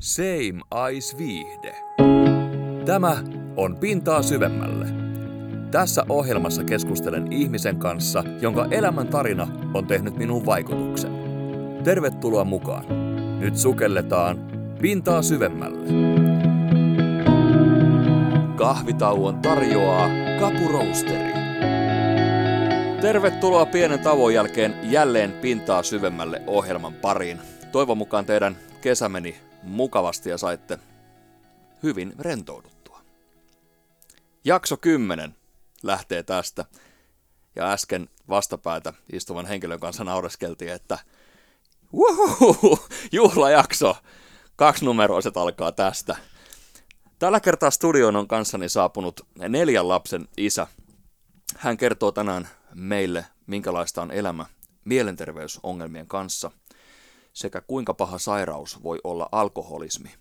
Same Ice Viihde. Tämä on Pintaa syvemmälle. Tässä ohjelmassa keskustelen ihmisen kanssa, jonka elämän tarina on tehnyt minuun vaikutuksen. Tervetuloa mukaan. Nyt sukelletaan Pintaa syvemmälle. Kahvitauon tarjoaa Kapu Roasteri. Tervetuloa pienen tauon jälkeen jälleen Pintaa syvemmälle ohjelman pariin. Toivon mukaan teidän kesä meni mukavasti ja saitte hyvin rentouduttua. Jakso 10 lähtee tästä. Ja äsken vastapäätä istuvan henkilön kanssa naureskeltiin, että Uhuhu, juhlajakso, kaksinumeroiset alkaa tästä. Tällä kertaa studioon on kanssani saapunut neljän lapsen isä. Hän kertoo tänään meille, minkälaista on elämä mielenterveysongelmien kanssa sekä kuinka paha sairaus voi olla alkoholismi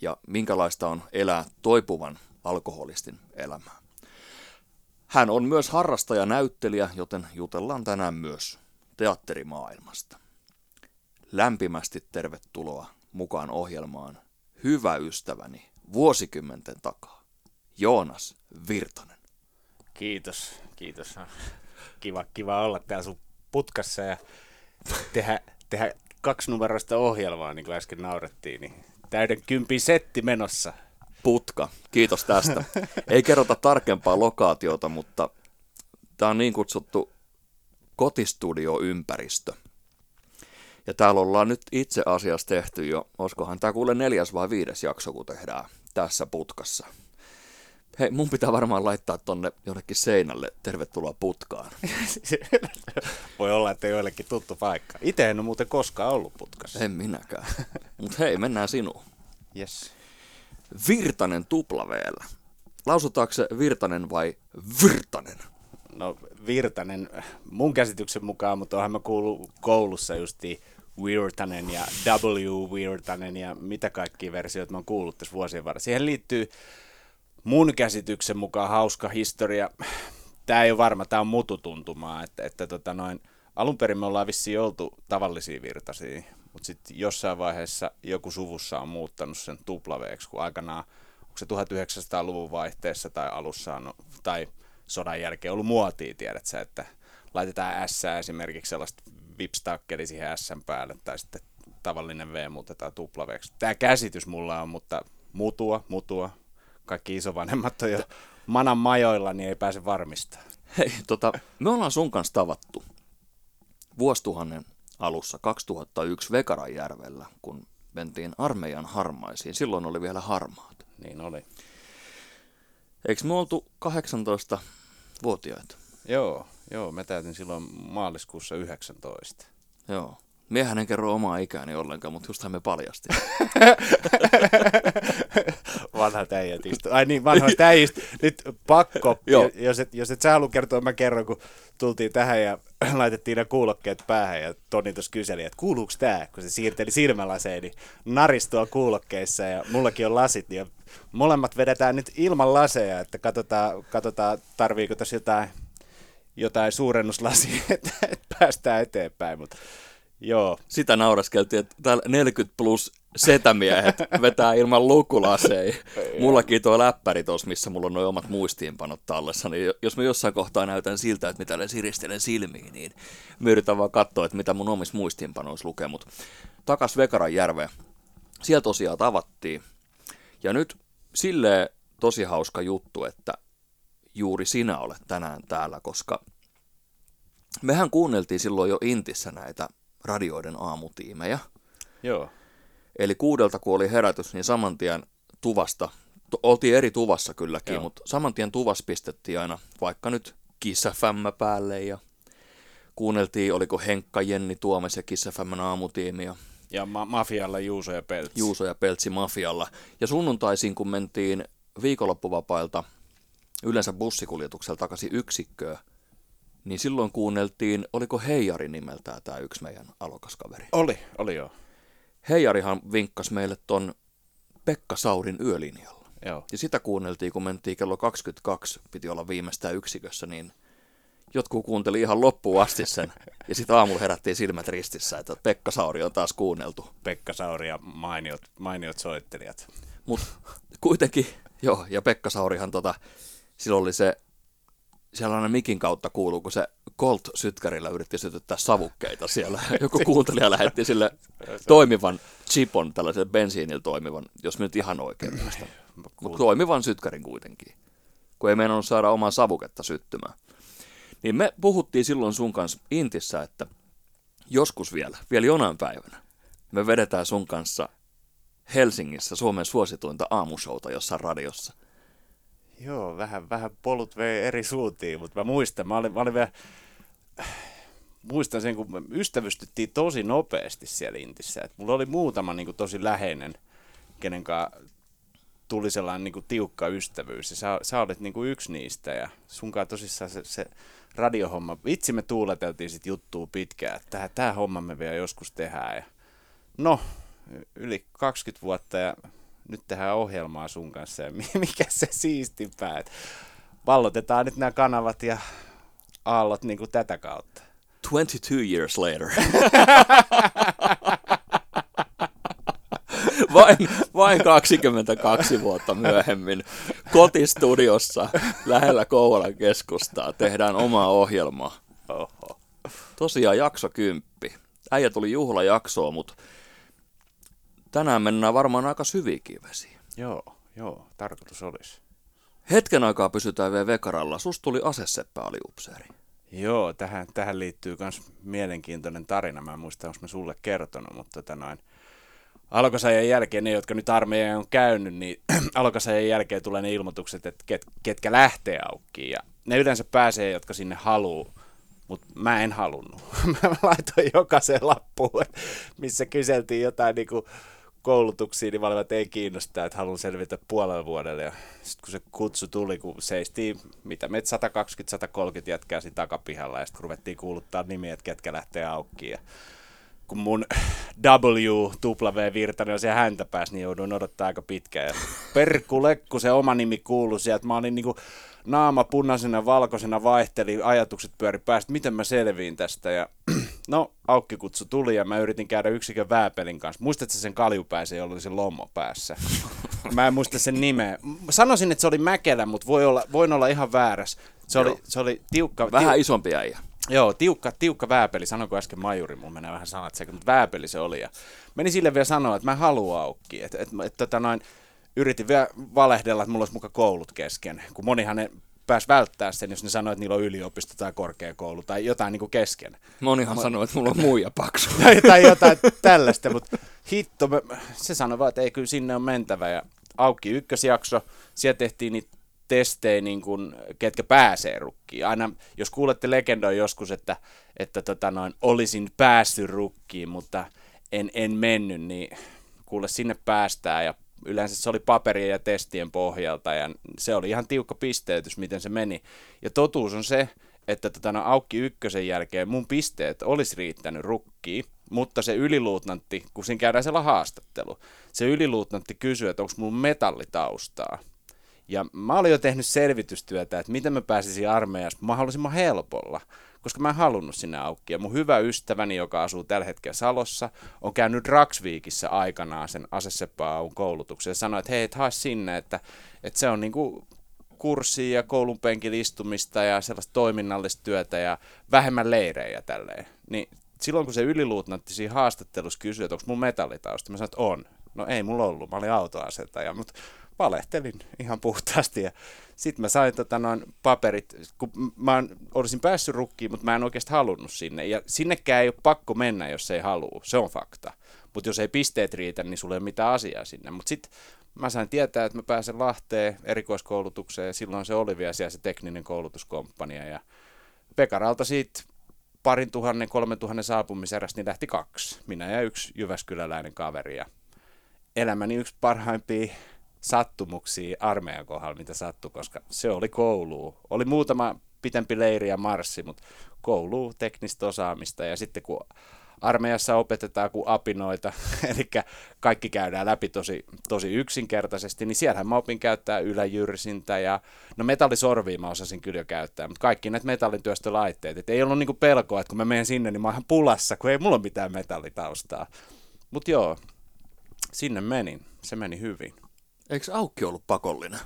ja minkälaista on elää toipuvan alkoholistin elämää. Hän on myös harrastaja näyttelijä, joten jutellaan tänään myös teatterimaailmasta. Lämpimästi tervetuloa mukaan ohjelmaan hyvä ystäväni vuosikymmenten takaa, Joonas Virtanen. Kiitos, kiitos. Kiva, kiva olla täällä sun putkassa ja tehdä, tehdä kaksinumeroista ohjelmaa, niin kuin äsken naurettiin. Niin täyden kympi setti menossa. Putka, kiitos tästä. Ei kerrota tarkempaa lokaatiota, mutta tämä on niin kutsuttu kotistudioympäristö. Ja täällä ollaan nyt itse asiassa tehty jo, olisikohan tämä kuule neljäs vai viides jakso, kun tehdään tässä putkassa. Hei, mun pitää varmaan laittaa tonne jonnekin seinälle tervetuloa putkaan. Voi olla, että joillekin tuttu paikka. Itse en ole muuten koskaan ollut putkassa. En minäkään. Mutta hei, mennään sinuun. Yes. Virtanen tuplaveellä. Lausutaanko se Virtanen vai Virtanen? No Virtanen mun käsityksen mukaan, mutta onhan mä kuullut koulussa justi Virtanen ja W Virtanen ja mitä kaikki versioita mä oon kuullut tässä vuosien varrella. Siihen liittyy mun käsityksen mukaan hauska historia. Tämä ei ole varma, tämä on mututuntumaa, että, että tota noin, alun perin me ollaan vissiin oltu tavallisia virtaisia, mutta sitten jossain vaiheessa joku suvussa on muuttanut sen tuplaveeksi, kun aikanaan, onko se 1900-luvun vaihteessa tai alussa on, tai sodan jälkeen ollut muotia, tiedät sä, että laitetaan S esimerkiksi sellaista vipstakkeli siihen S päälle, tai sitten tavallinen V muutetaan tuplaveeksi. Tämä käsitys mulla on, mutta mutua, mutua, kaikki isovanhemmat on jo manan majoilla, niin ei pääse varmistamaan. Hei, tota, me ollaan sun kanssa tavattu vuosituhannen alussa 2001 Vekaranjärvellä, kun mentiin armeijan harmaisiin. Silloin oli vielä harmaat. Niin oli. Eikö me oltu 18-vuotiaita? Joo, joo, mä täytin silloin maaliskuussa 19. Joo. Miehän en kerro omaa ikääni ollenkaan, mutta justhan me paljasti. Vanhat äijät istu. Ai niin, vanhat äijistä. Nyt pakko, Joo. jos et, jos et sä halua kertoa, mä kerron, kun tultiin tähän ja laitettiin ne kuulokkeet päähän ja Toni tuossa kyseli, että kuuluuko tää, kun se siirteli silmälaseen, niin naristua kuulokkeissa ja mullakin on lasit ja molemmat vedetään nyt ilman laseja, että katsotaan, katsotaan tarviiko tässä jotain, jotain suurennuslasia, että, että päästään eteenpäin, mutta joo, Sitä nauraskeltiin, että täällä 40 plus setämiehet vetää ilman lukulaseja. Mullakin tuo läppäri tuossa, missä mulla on nuo omat muistiinpanot tallessa, niin jos mä jossain kohtaa näytän siltä, että mitä siristelen silmiin, niin mä yritän vaan katsoa, että mitä mun omissa muistiinpanoissa lukee. Mut takas Vekaranjärveen. Siellä tosiaan tavattiin. Ja nyt silleen tosi hauska juttu, että juuri sinä olet tänään täällä, koska mehän kuunneltiin silloin jo Intissä näitä radioiden aamutiimejä. joo, Eli kuudelta kun oli herätys, niin saman tien tuvasta, tu- oltiin eri tuvassa kylläkin, Joo. mutta saman tien tuvas pistettiin aina vaikka nyt Kiss FM päälle ja kuunneltiin, oliko Henkka, Jenni, Tuomes ja aamutiimi ja ja ma- mafialla Juuso ja Peltsi. Juuso ja Peltsi Mafialla. Ja sunnuntaisin, kun mentiin viikonloppuvapailta yleensä bussikuljetuksella takaisin yksikköön, niin silloin kuunneltiin, oliko Heijari nimeltään tämä yksi meidän alokaskaveri. Oli, oli joo. Heijarihan vinkkasi meille ton Pekka Saurin yölinjalla. Joo. Ja sitä kuunneltiin, kun mentiin kello 22, piti olla viimeistään yksikössä, niin jotkut kuunteli ihan loppuun asti sen. Ja sitten aamulla herättiin silmät ristissä, että Pekka Sauri on taas kuunneltu. Pekka Sauri ja mainiot, mainiot soittelijat. Mutta kuitenkin, joo, ja Pekka Saurihan tota, silloin oli se sellainen mikin kautta kuuluu, kun se Colt Sytkärillä yritti sytyttää savukkeita siellä. Joku kuuntelija lähetti sille toimivan chipon, tällaisen bensiinillä toimivan, jos nyt ihan oikein. Mutta toimivan sytkärin kuitenkin, kun ei meinannut saada omaa savuketta syttymään. Niin me puhuttiin silloin sun kanssa Intissä, että joskus vielä, vielä jonain päivänä, me vedetään sun kanssa Helsingissä Suomen suosituinta aamushouta jossain radiossa. Joo, vähän, vähän polut vei eri suuntiin, mutta mä muistan, mä olin, mä olin vielä, muistan sen, kun me ystävystyttiin tosi nopeasti siellä Intissä. Et mulla oli muutama niin kuin, tosi läheinen, kenen kanssa tuli sellainen niin kuin, tiukka ystävyys. Ja sä, sä olet niin kuin, yksi niistä ja sunkaan tosissaan se, se radiohomma, vitsi me tuuleteltiin sit juttua pitkään, että tämä homma me vielä joskus tehdään. Ja no, yli 20 vuotta ja nyt tehdään ohjelmaa sun kanssa ja mikä se siistimpää, että vallotetaan nyt nämä kanavat ja aallot niin kuin tätä kautta. 22 years later. vain, vain 22 vuotta myöhemmin kotistudiossa lähellä Kouvolan keskustaa tehdään omaa ohjelmaa. Oho. Tosiaan jakso kymppi. Äijä tuli juhlajaksoa, mutta tänään mennään varmaan aika syviäkin vesiin. Joo, joo, tarkoitus olisi. Hetken aikaa pysytään vielä vekaralla. Sus tuli aseseppä aliupseeri. Joo, tähän, tähän liittyy myös mielenkiintoinen tarina. Mä en muista, onko mä sulle kertonut, mutta tota noin, alkosajan jälkeen, ne jotka nyt armeijan on käynyt, niin alkosajan jälkeen tulee ne ilmoitukset, että ket, ketkä lähtee aukkiin. Ja ne yleensä pääsee, jotka sinne haluu, mutta mä en halunnut. mä laitoin jokaisen lappuun, missä kyseltiin jotain niin kuin koulutuksiin, niin valitaan, että ei kiinnosta, että haluan selvitä puolella vuodella. Ja sitten kun se kutsu tuli, kun seistiin, mitä me 120-130 jätkää siinä takapihalla, ja sitten ruvettiin kuuluttaa nimiä, että ketkä lähtee aukkiin. Ja kun mun W, W Virtanen on siellä häntä päässä, niin jouduin odottaa aika pitkään. Ja perkule, kun se oma nimi kuului sieltä, mä olin niinku naama punaisena, valkoisena vaihteli, ajatukset pyöri päästä, miten mä selviin tästä. Ja no, aukkikutsu tuli ja mä yritin käydä yksikön vääpelin kanssa. Muistatko sen kaljupäisen, jolla oli se lommo päässä? Mä en muista sen nimeä. Sanoisin, että se oli Mäkelä, mutta voi olla, voin olla ihan väärässä. Se, oli, se oli tiukka. Vähän isompi äijä. Joo, tiukka, tiukka vääpeli. Sanoiko äsken majuri, mun menee vähän sanat sekä, mutta vääpeli se oli. Ja meni sille vielä sanoa, että mä haluan aukki. Että et, et, tota noin, yritin vielä valehdella, että mulla olisi muka koulut kesken. Kun monihan ne pääsi välttää sen, jos ne sanoi, että niillä on yliopisto tai korkeakoulu tai jotain niin kuin kesken. Monihan Mä... sanoi, että mulla on muija paksu. tai, tai jotain tällaista, mutta hitto, se sanoi vaan, että ei kyllä sinne on mentävä. Ja auki ykkösjakso, siellä tehtiin niitä testejä, niin kuin, ketkä pääsee rukkiin. Aina, jos kuulette legendoja joskus, että, että tota noin, olisin päässyt rukkiin, mutta en, en mennyt, niin kuule sinne päästään ja yleensä se oli paperien ja testien pohjalta ja se oli ihan tiukka pisteytys, miten se meni. Ja totuus on se, että tota, no, Aukki ykkösen jälkeen mun pisteet olisi riittänyt rukkiin, mutta se yliluutnantti, kun siinä käydään siellä haastattelu, se yliluutnantti kysyy, että onko mun metallitaustaa. Ja mä olin jo tehnyt selvitystyötä, että miten mä pääsisin armeijasta mahdollisimman helpolla, koska mä en halunnut sinne aukki. Ja mun hyvä ystäväni, joka asuu tällä hetkellä Salossa, on käynyt Raksviikissä aikanaan sen asesepaaun koulutuksen ja sanoi, että hei, et hae sinne, että, että se on niinku kurssia ja koulun penkillä istumista ja sellaista toiminnallista työtä ja vähemmän leirejä tälleen. Niin silloin kun se yliluutnantti siinä haastattelussa kysyi, että onko mun metallitausta, mä sanoin, että on. No ei mulla ollut, mä olin autoasentaja, mutta valehtelin ihan puhtaasti. Ja sitten mä sain tota, noin paperit, kun mä olisin päässyt rukkiin, mutta mä en oikeasti halunnut sinne. Ja sinnekään ei ole pakko mennä, jos ei halua. Se on fakta. Mutta jos ei pisteet riitä, niin sulla ei ole mitään asiaa sinne. Mutta sitten mä sain tietää, että mä pääsen Lahteen erikoiskoulutukseen, ja silloin se oli vielä siellä se tekninen koulutuskomppania. Ja Pekaralta siitä parin tuhannen, kolmen tuhannen saapumiserästä niin lähti kaksi. Minä ja yksi Jyväskyläläinen kaveri. Ja elämäni yksi parhaimpia sattumuksia armeijan kohdalla, mitä sattui, koska se oli koulu. Oli muutama pitempi leiri ja marssi, mutta koulu, teknistä osaamista ja sitten kun armeijassa opetetaan kuin apinoita, eli kaikki käydään läpi tosi, tosi yksinkertaisesti, niin siellähän mä opin käyttää yläjyrsintä ja no metallisorvia mä osasin kyllä jo käyttää, mutta kaikki näitä metallityöstölaitteet, että ei ollut niinku pelkoa, että kun mä menen sinne, niin mä oon pulassa, kun ei mulla ole mitään metallitaustaa. Mutta joo, sinne menin, se meni hyvin. Eikö aukki ollut pakollinen?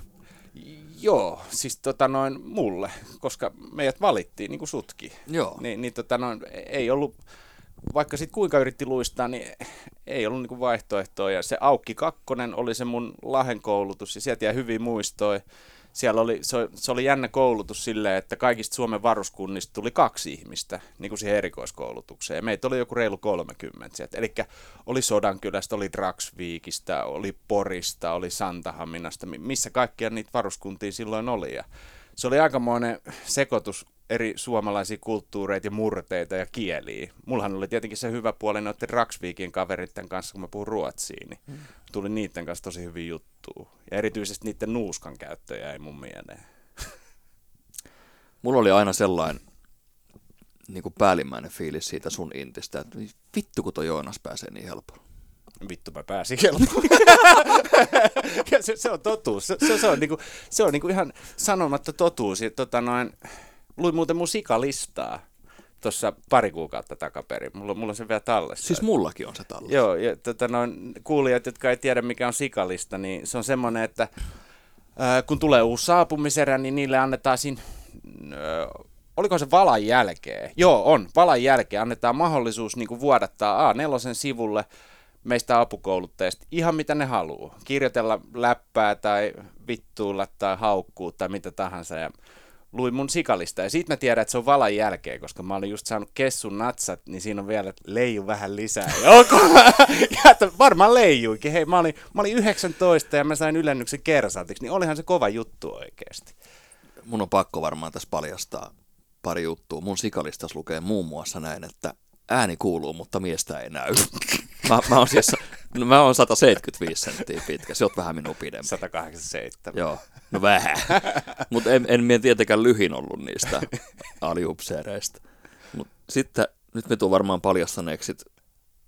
Joo, siis tota noin mulle, koska meidät valittiin niin kuin sutki. Joo. Niin, niin tota noin, ei ollut, vaikka sitten kuinka yritti luistaa, niin ei ollut niin kuin vaihtoehtoa. Ja se Aukki kakkonen oli se mun lahen koulutus ja sieltä jäi hyviä muistoja siellä oli, se, se oli jännä koulutus silleen, että kaikista Suomen varuskunnista tuli kaksi ihmistä niin kuin siihen erikoiskoulutukseen. Ja meitä oli joku reilu 30 sieltä. Eli oli Sodankylästä, oli Dragsviikistä, oli Porista, oli Santahaminasta, missä kaikkia niitä varuskuntia silloin oli. Ja se oli aikamoinen sekoitus eri suomalaisia kulttuureita ja murteita ja kieliä. Mullahan oli tietenkin se hyvä puoli noiden Raksviikin kaveritten kanssa, kun mä puhun ruotsia, niin mm. tuli niiden kanssa tosi hyvin juttua. Ja erityisesti niiden nuuskan käyttöjä ei mun mieleen. Mulla oli aina sellainen niin kuin päällimmäinen fiilis siitä sun intistä, että vittu kun toi Joonas pääsee niin helpolla. Vittu mä pääsin helpolla. se, se, on totuus. Se, se, se on, niinku, se on niinku ihan sanomatta totuus. Ja, tota noin, luin muuten mun sikalistaa tuossa pari kuukautta takaperin. Mulla, mulla on se vielä tallessa. Siis mullakin on se tallessa. Joo, ja tota, noin, kuulijat, jotka ei tiedä mikä on sikalista, niin se on semmoinen, että ää, kun tulee uusi saapumiserä, niin niille annetaan siinä, ää, oliko se valan jälkeen? Joo, on. Valan jälkeen annetaan mahdollisuus niin kuin vuodattaa A4 sivulle meistä apukouluttajista ihan mitä ne haluaa. Kirjoitella läppää tai vittuulla tai haukkuu tai mitä tahansa. Ja luin mun sikalista. Ja siitä mä tiedän, että se on valan jälkeen, koska mä olin just saanut kessun natsat, niin siinä on vielä leiju vähän lisää. Joko? ja varmaan leijuikin. Hei, mä olin, mä olin 19 ja mä sain ylennyksen kersantiksi, niin olihan se kova juttu oikeasti. Mun on pakko varmaan tässä paljastaa pari juttua. Mun sikalistassa lukee muun muassa näin, että ääni kuuluu, mutta miestä ei näy. Mä, mä, oon, siis, no mä oon 175 senttiä pitkä, se on vähän minun pidempi. 187. Joo, no vähän. Mutta en, en mie tietenkään lyhin ollut niistä aliupseereista. Mut sitten, nyt me tuun varmaan paljastaneeksi,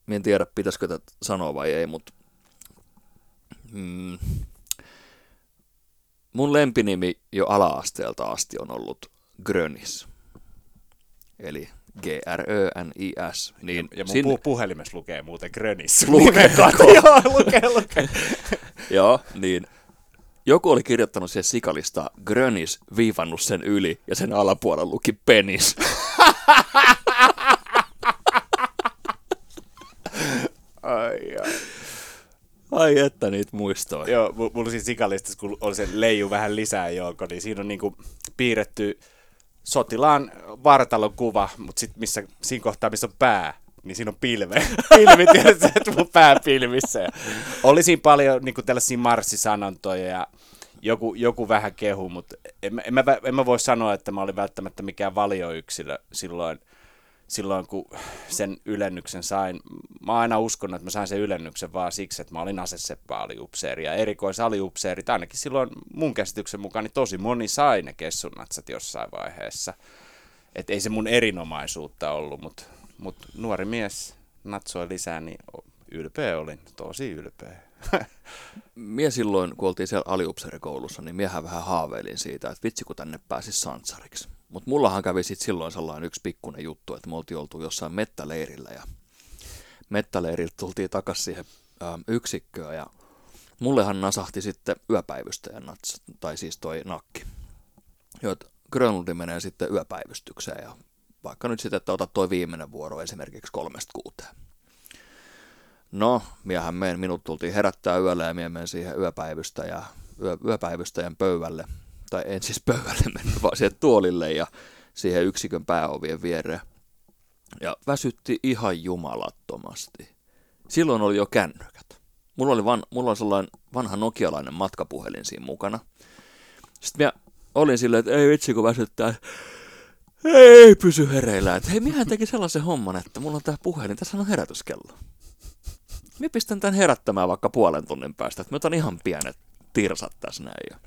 mä en tiedä pitäisikö tätä sanoa vai ei, mutta mm, mun lempinimi jo ala-asteelta asti on ollut Grönis. Eli G-R-Ö-N-I-S. Niin ja, ja mun sinne... puhelimessa lukee muuten Grönis. Lukee Joo, lukee, lukee. Joo, niin joku oli kirjoittanut siihen sikalista Grönis, viivannut sen yli ja sen alapuolella luki penis. ai, ai. Ai että niitä muistoja. Joo, mulla siis sikalista, kun oli se leiju vähän lisää joukko, niin siinä on niinku piirretty sotilaan vartalon kuva, mutta sitten missä, siinä kohtaa, missä on pää, niin siinä on pilve. Pilvi, tiedätkö, että mun pää pilvissä. Ja oli siinä paljon niin kuin tällaisia marssisanontoja ja joku, joku vähän kehu, mutta en, en, mä, en mä voi sanoa, että mä olin välttämättä mikään valioyksilö silloin – silloin, kun sen ylennyksen sain, mä aina uskonut, että mä sain sen ylennyksen vaan siksi, että mä olin aseseppä aliupseeri ja erikoisaliupseerit, ainakin silloin mun käsityksen mukaan, niin tosi moni sai ne kessunnatsat jossain vaiheessa. Et ei se mun erinomaisuutta ollut, mutta mut nuori mies natsoi lisää, niin ylpeä olin, tosi ylpeä. Mie silloin, kun oltiin siellä aliupseerikoulussa, niin miehän vähän haaveilin siitä, että vitsi kun tänne pääsi sansariksi. Mutta mullahan kävi sitten silloin sellainen yksi pikkuinen juttu, että me oltiin oltu jossain mettäleirillä ja mettäleiriltä tultiin takaisin siihen ä, yksikköön ja mullehan nasahti sitten yöpäivystäjän nats, tai siis toi nakki. Joita Grönlundin menee sitten yöpäivystykseen ja vaikka nyt sitten, että otat toi viimeinen vuoro esimerkiksi kolmesta kuuteen. No, miehän meen, minut tultiin herättää yöllä ja mie siihen yöpäivystä ja yö, yöpäivystäjän pöydälle tai en siis pöydälle mennyt, vaan siihen tuolille ja siihen yksikön pääovien viereen. Ja väsytti ihan jumalattomasti. Silloin oli jo kännykät. Mulla oli, van, mulla oli sellainen vanha nokialainen matkapuhelin siinä mukana. Sitten mä olin silleen, että ei vitsi kun väsyttää. Ei pysy hereillä. Että hei, mihän teki sellaisen homman, että mulla on tää puhelin, tässä on herätyskello. Mä pistän tän herättämään vaikka puolen tunnin päästä, että mä otan ihan pienet tirsat tässä näin.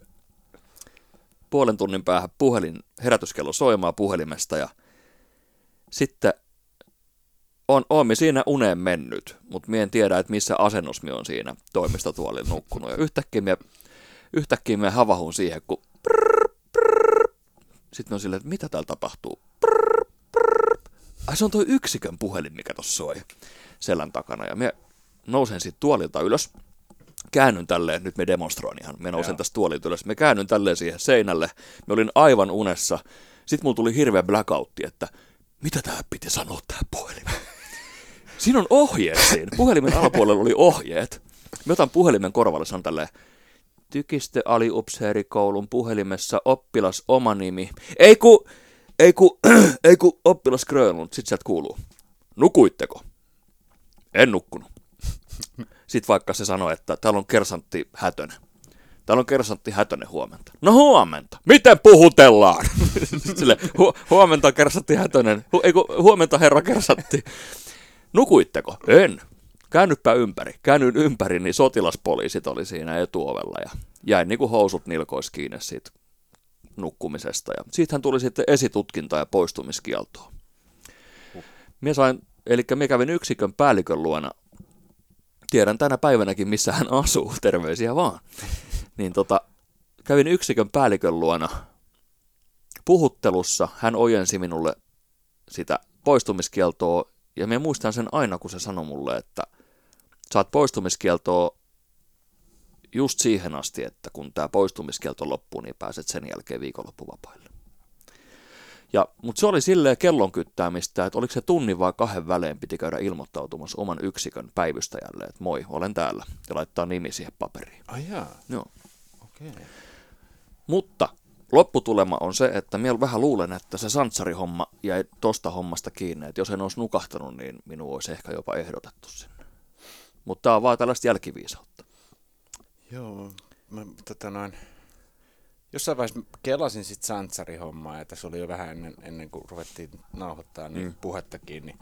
Puolen tunnin päähän puhelin, herätyskello soimaa puhelimesta ja sitten on, on mi siinä uneen mennyt, mutta mie en tiedä, että missä asennus mi on siinä toimistotuolilla nukkunut. Ja yhtäkkiä mie, yhtäkkiä mie havahun siihen, kun sitten on silleen, että mitä täällä tapahtuu? Ai se on toi yksikön puhelin, mikä tuossa soi selän takana. Ja mie nousen siitä tuolilta ylös, käännyn tälleen, nyt me demonstroin ihan, me nousen tästä tuolilta ylös, me käännyn tälleen siihen seinälle, me olin aivan unessa. Sitten mulla tuli hirveä blackoutti, että mitä tää piti sanoa tää puhelin? Siinä on ohjeet siinä. Puhelimen alapuolella oli ohjeet. Mä otan puhelimen korvalle, sanon tälleen, tykistö aliupseerikoulun puhelimessa oppilas oma nimi. Ei ku, ei ku, ei ku oppilas Grönlund. Sitten sieltä kuuluu, nukuitteko? En nukkunut. Sitten vaikka se sanoi, että täällä on kersantti Hätönen. Täällä on kersantti Hätönen huomenta. No huomenta. Miten puhutellaan? Sille, hu- huomenta kersantti Hätönen. Hu- ei ku, huomenta herra kersantti. Nukuitteko? En. Käännyppä ympäri. Käännyin ympäri, niin sotilaspoliisit oli siinä etuovella ja jäin niin kuin housut nilkois kiinni siitä nukkumisesta. Ja siitähän tuli sitten esitutkinta ja poistumiskieltoa. Mie sain, eli minä kävin yksikön päällikön luona. Tiedän tänä päivänäkin, missä hän asuu, terveisiä vaan. Niin tota, kävin yksikön päällikön luona puhuttelussa. Hän ojensi minulle sitä poistumiskieltoa ja minä muistan sen aina, kun se sanoi mulle, että saat poistumiskieltoa just siihen asti, että kun tämä poistumiskielto loppuu, niin pääset sen jälkeen viikonloppuvapaille. Ja, mutta se oli silleen kellon kyttäämistä, että oliko se tunnin vai kahden välein piti käydä ilmoittautumassa oman yksikön päivystäjälle, että moi, olen täällä, ja laittaa nimi siihen paperiin. Ai jaa, Joo. okei. Okay. Mutta lopputulema on se, että minä vähän luulen, että se santsarihomma jäi tosta hommasta kiinni, että jos en olisi nukahtanut, niin minua olisi ehkä jopa ehdotettu sinne. Mutta tämä on vaan tällaista jälkiviisautta. Joo, mä tota noin, jossain vaiheessa kelasin sit Santsari-hommaa, ja tässä oli jo vähän ennen, ennen kuin ruvettiin nauhoittaa niin mm. puhettakin, niin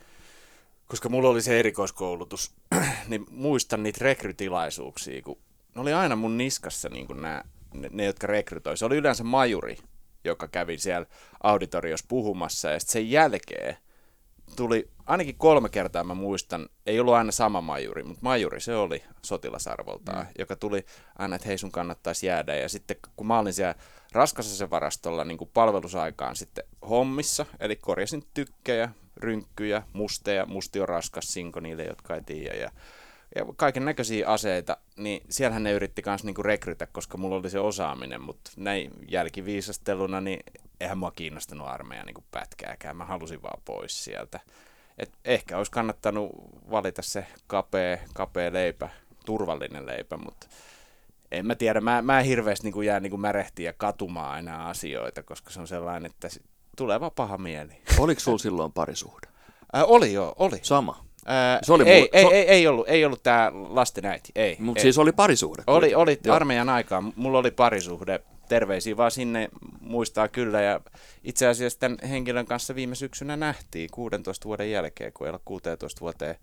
koska mulla oli se erikoiskoulutus, niin muistan niitä rekrytilaisuuksia, kun ne oli aina mun niskassa niin kuin nämä, ne, ne, jotka rekrytoi. Se oli yleensä majuri, joka kävi siellä auditoriossa puhumassa, ja sitten sen jälkeen tuli ainakin kolme kertaa, mä muistan, ei ollut aina sama majuri, mutta majuri se oli sotilasarvoltaan, mm. joka tuli aina, että hei sun kannattaisi jäädä. Ja sitten kun mä olin siellä raskassa varastolla niin kuin palvelusaikaan sitten hommissa, eli korjasin tykkejä, rynkkyjä, musteja, musti on raskas sinko niille, jotka ei tiedä, ja, ja kaiken näköisiä aseita, niin siellähän ne yritti myös niinku rekrytä, koska mulla oli se osaaminen, mutta näin jälkiviisasteluna, niin eihän mua kiinnostanut armeija niin pätkääkään, mä halusin vaan pois sieltä. Et ehkä olisi kannattanut valita se kapea, kapea leipä, turvallinen leipä, mutta en mä tiedä, mä, mä hirveästi niin jää niin märehtiä ja katumaan enää asioita, koska se on sellainen, että tulee vaan paha mieli. Oliko sulla silloin parisuhde? Äh, oli joo, oli. Sama. Ää, Se oli ei, mul- ei, se- ei, ei, ollut, ei ollut tämä lasten äiti, ei. Mutta ei. siis oli parisuhde. Oli, oli Joo. armeijan aikaan. Mulla oli parisuhde. Terveisiä vaan sinne muistaa kyllä. Ja itse asiassa tämän henkilön kanssa viime syksynä nähtiin 16 vuoden jälkeen, kun ei ole 16 vuoteen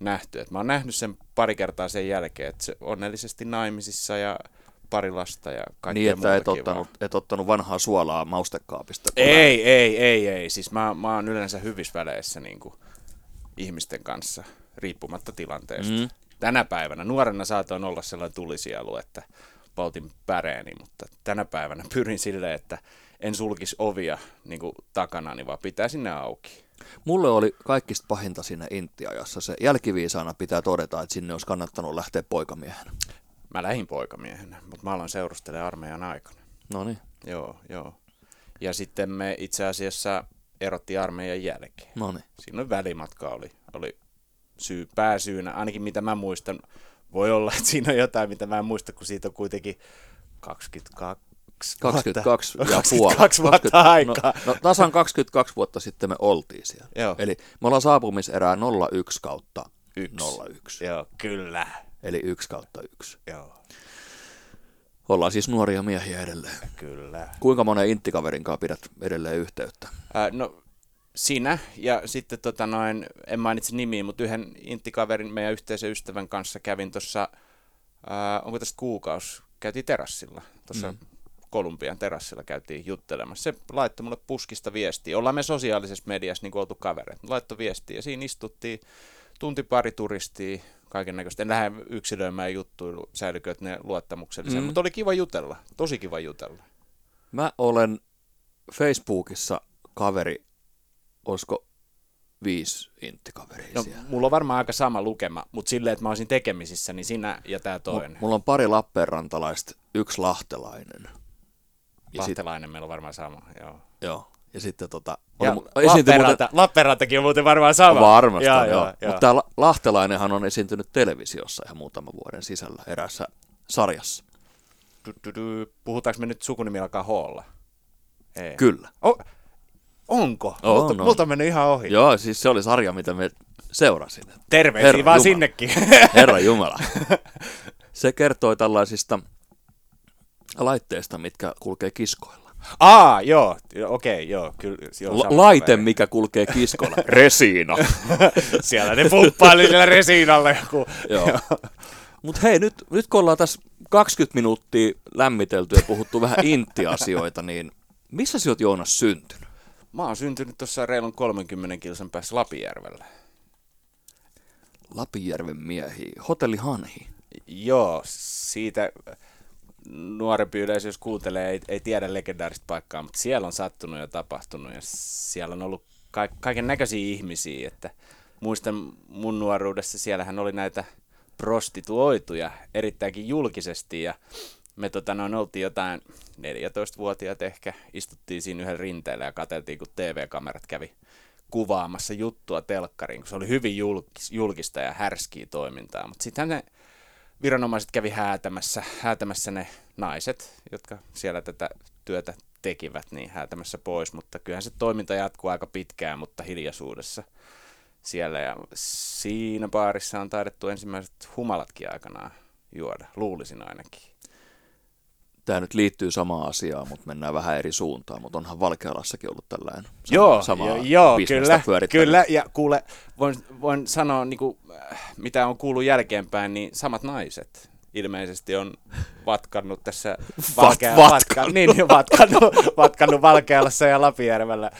nähty. Et mä oon nähnyt sen pari kertaa sen jälkeen, että se onnellisesti naimisissa ja pari lasta ja kaikkea Niin, että et ottanut, vaan. et ottanut vanhaa suolaa maustekaapista. kun Ei, ei, ei, ei. Siis mä, mä oon yleensä hyvissä väleissä niin kuin ihmisten kanssa, riippumatta tilanteesta. Mm. Tänä päivänä, nuorena saatoin olla sellainen tulisielu, että poltin päreeni, mutta tänä päivänä pyrin silleen, että en sulkisi ovia niin kuin takanani, vaan pitäisin ne auki. Mulle oli kaikista pahinta siinä intiajassa se. Jälkiviisaana pitää todeta, että sinne olisi kannattanut lähteä poikamiehenä. Mä lähdin poikamiehenä, mutta mä aloin seurustelemaan armeijan aikana. No niin, Joo, joo. Ja sitten me itse asiassa erotti armeijan jälkeen. no niin. Siinä oli välimatka oli, oli syy, pääsyynä, ainakin mitä mä muistan. Voi olla, että siinä on jotain, mitä mä en muista, kun siitä on kuitenkin 22 22 vuotta, ja puoli. 22 vuotta aikaa. No, no, tasan 22 vuotta sitten me oltiin siellä. Joo. Eli me ollaan saapumiserää 01 kautta Yksi. 01. Joo, kyllä. Eli 1 kautta 1. Joo, Ollaan siis nuoria miehiä edelleen. kyllä. Kuinka monen inttikaverin kanssa pidät edelleen yhteyttä? Ää, no, sinä ja sitten tota noin, en mainitse nimiä, mutta yhden inttikaverin, meidän yhteisen ystävän kanssa kävin tuossa, onko tästä kuukausi, käytiin terassilla tuossa Mm. Kolumbian terassilla käytiin juttelemassa. Se laittoi mulle puskista viestiä. Ollaan me sosiaalisessa mediassa niin kuin oltu kavereita. Laittoi viestiä ja siinä istuttiin tunti pari turistia, kaiken näköistä. En lähde yksilöimään juttuja, säilykö ne luottamuksellisia, mm. mutta oli kiva jutella, tosi kiva jutella. Mä olen Facebookissa kaveri, olisiko viisi inttikaveria no, siellä. Mulla on varmaan aika sama lukema, mutta silleen, että mä olisin tekemisissä, niin sinä ja tämä toinen. Mulla on pari Lappeenrantalaista, yksi lahtelainen. Ja Lahtelainen sit... meillä on varmaan sama, joo. Joo. Ja sitten tota... Ja Lappeenranta, muuten... Lappeenrantakin on muuten varmaan sama. Varmasti, joo. joo. joo. Mutta tämä Lahtelainenhan on esiintynyt televisiossa ihan muutaman vuoden sisällä erässä sarjassa. Du, du, du. Puhutaanko me nyt sukunimi alkaa Hoolla? Ei. Kyllä. Oh, onko? On, multa, on. multa on mennyt ihan ohi. Joo, siis se oli sarja, mitä me seurasin. Terveisiä Herra vaan Jumala. sinnekin. Herra Jumala. Se kertoi tällaisista laitteista, mitkä kulkee kiskoilla. Aa, joo, okei, okay, joo. Kyllä, joo La- laite, mikä kulkee kiskolla. Resiina. Siellä ne pumppaili siellä resiinalla joku. joo. Mutta hei, nyt, nyt kun ollaan tässä 20 minuuttia lämmitelty ja puhuttu vähän intti-asioita, niin missä sä oot Joonas syntynyt? Mä oon syntynyt tuossa reilun 30 kilsan päässä Lapijärvellä. Lapijärven miehiä. Hotelli Hanhi. Joo, siitä nuorempi yleisö, jos kuuntelee, ei, ei tiedä legendaarista paikkaa, mutta siellä on sattunut ja tapahtunut ja siellä on ollut ka- kaiken näköisiä ihmisiä, että muistan mun nuoruudessa, siellähän oli näitä prostituoituja erittäinkin julkisesti ja me tota, noin, oltiin jotain 14-vuotiaat ehkä, istuttiin siinä yhden rinteellä ja katseltiin, kun TV-kamerat kävi kuvaamassa juttua telkkariin, kun se oli hyvin julkista ja härskiä toimintaa. Mutta sitten ne viranomaiset kävi häätämässä, häätämässä ne naiset, jotka siellä tätä työtä tekivät, niin häätämässä pois, mutta kyllähän se toiminta jatkuu aika pitkään, mutta hiljaisuudessa siellä. Ja siinä baarissa on taidettu ensimmäiset humalatkin aikanaan juoda, luulisin ainakin. Tämä nyt liittyy samaan asiaan, mutta mennään vähän eri suuntaan, mutta onhan Valkealassakin ollut tällainen sama, joo, sama jo, joo kyllä, kyllä, ja kuule, voin, voin sanoa, niin kuin, mitä on kuullut jälkeenpäin, niin samat naiset ilmeisesti on vatkannut tässä Valkea, Vat, vatkannut. niin, vatkannut, vatkannut Valkealassa ja Lapijärvellä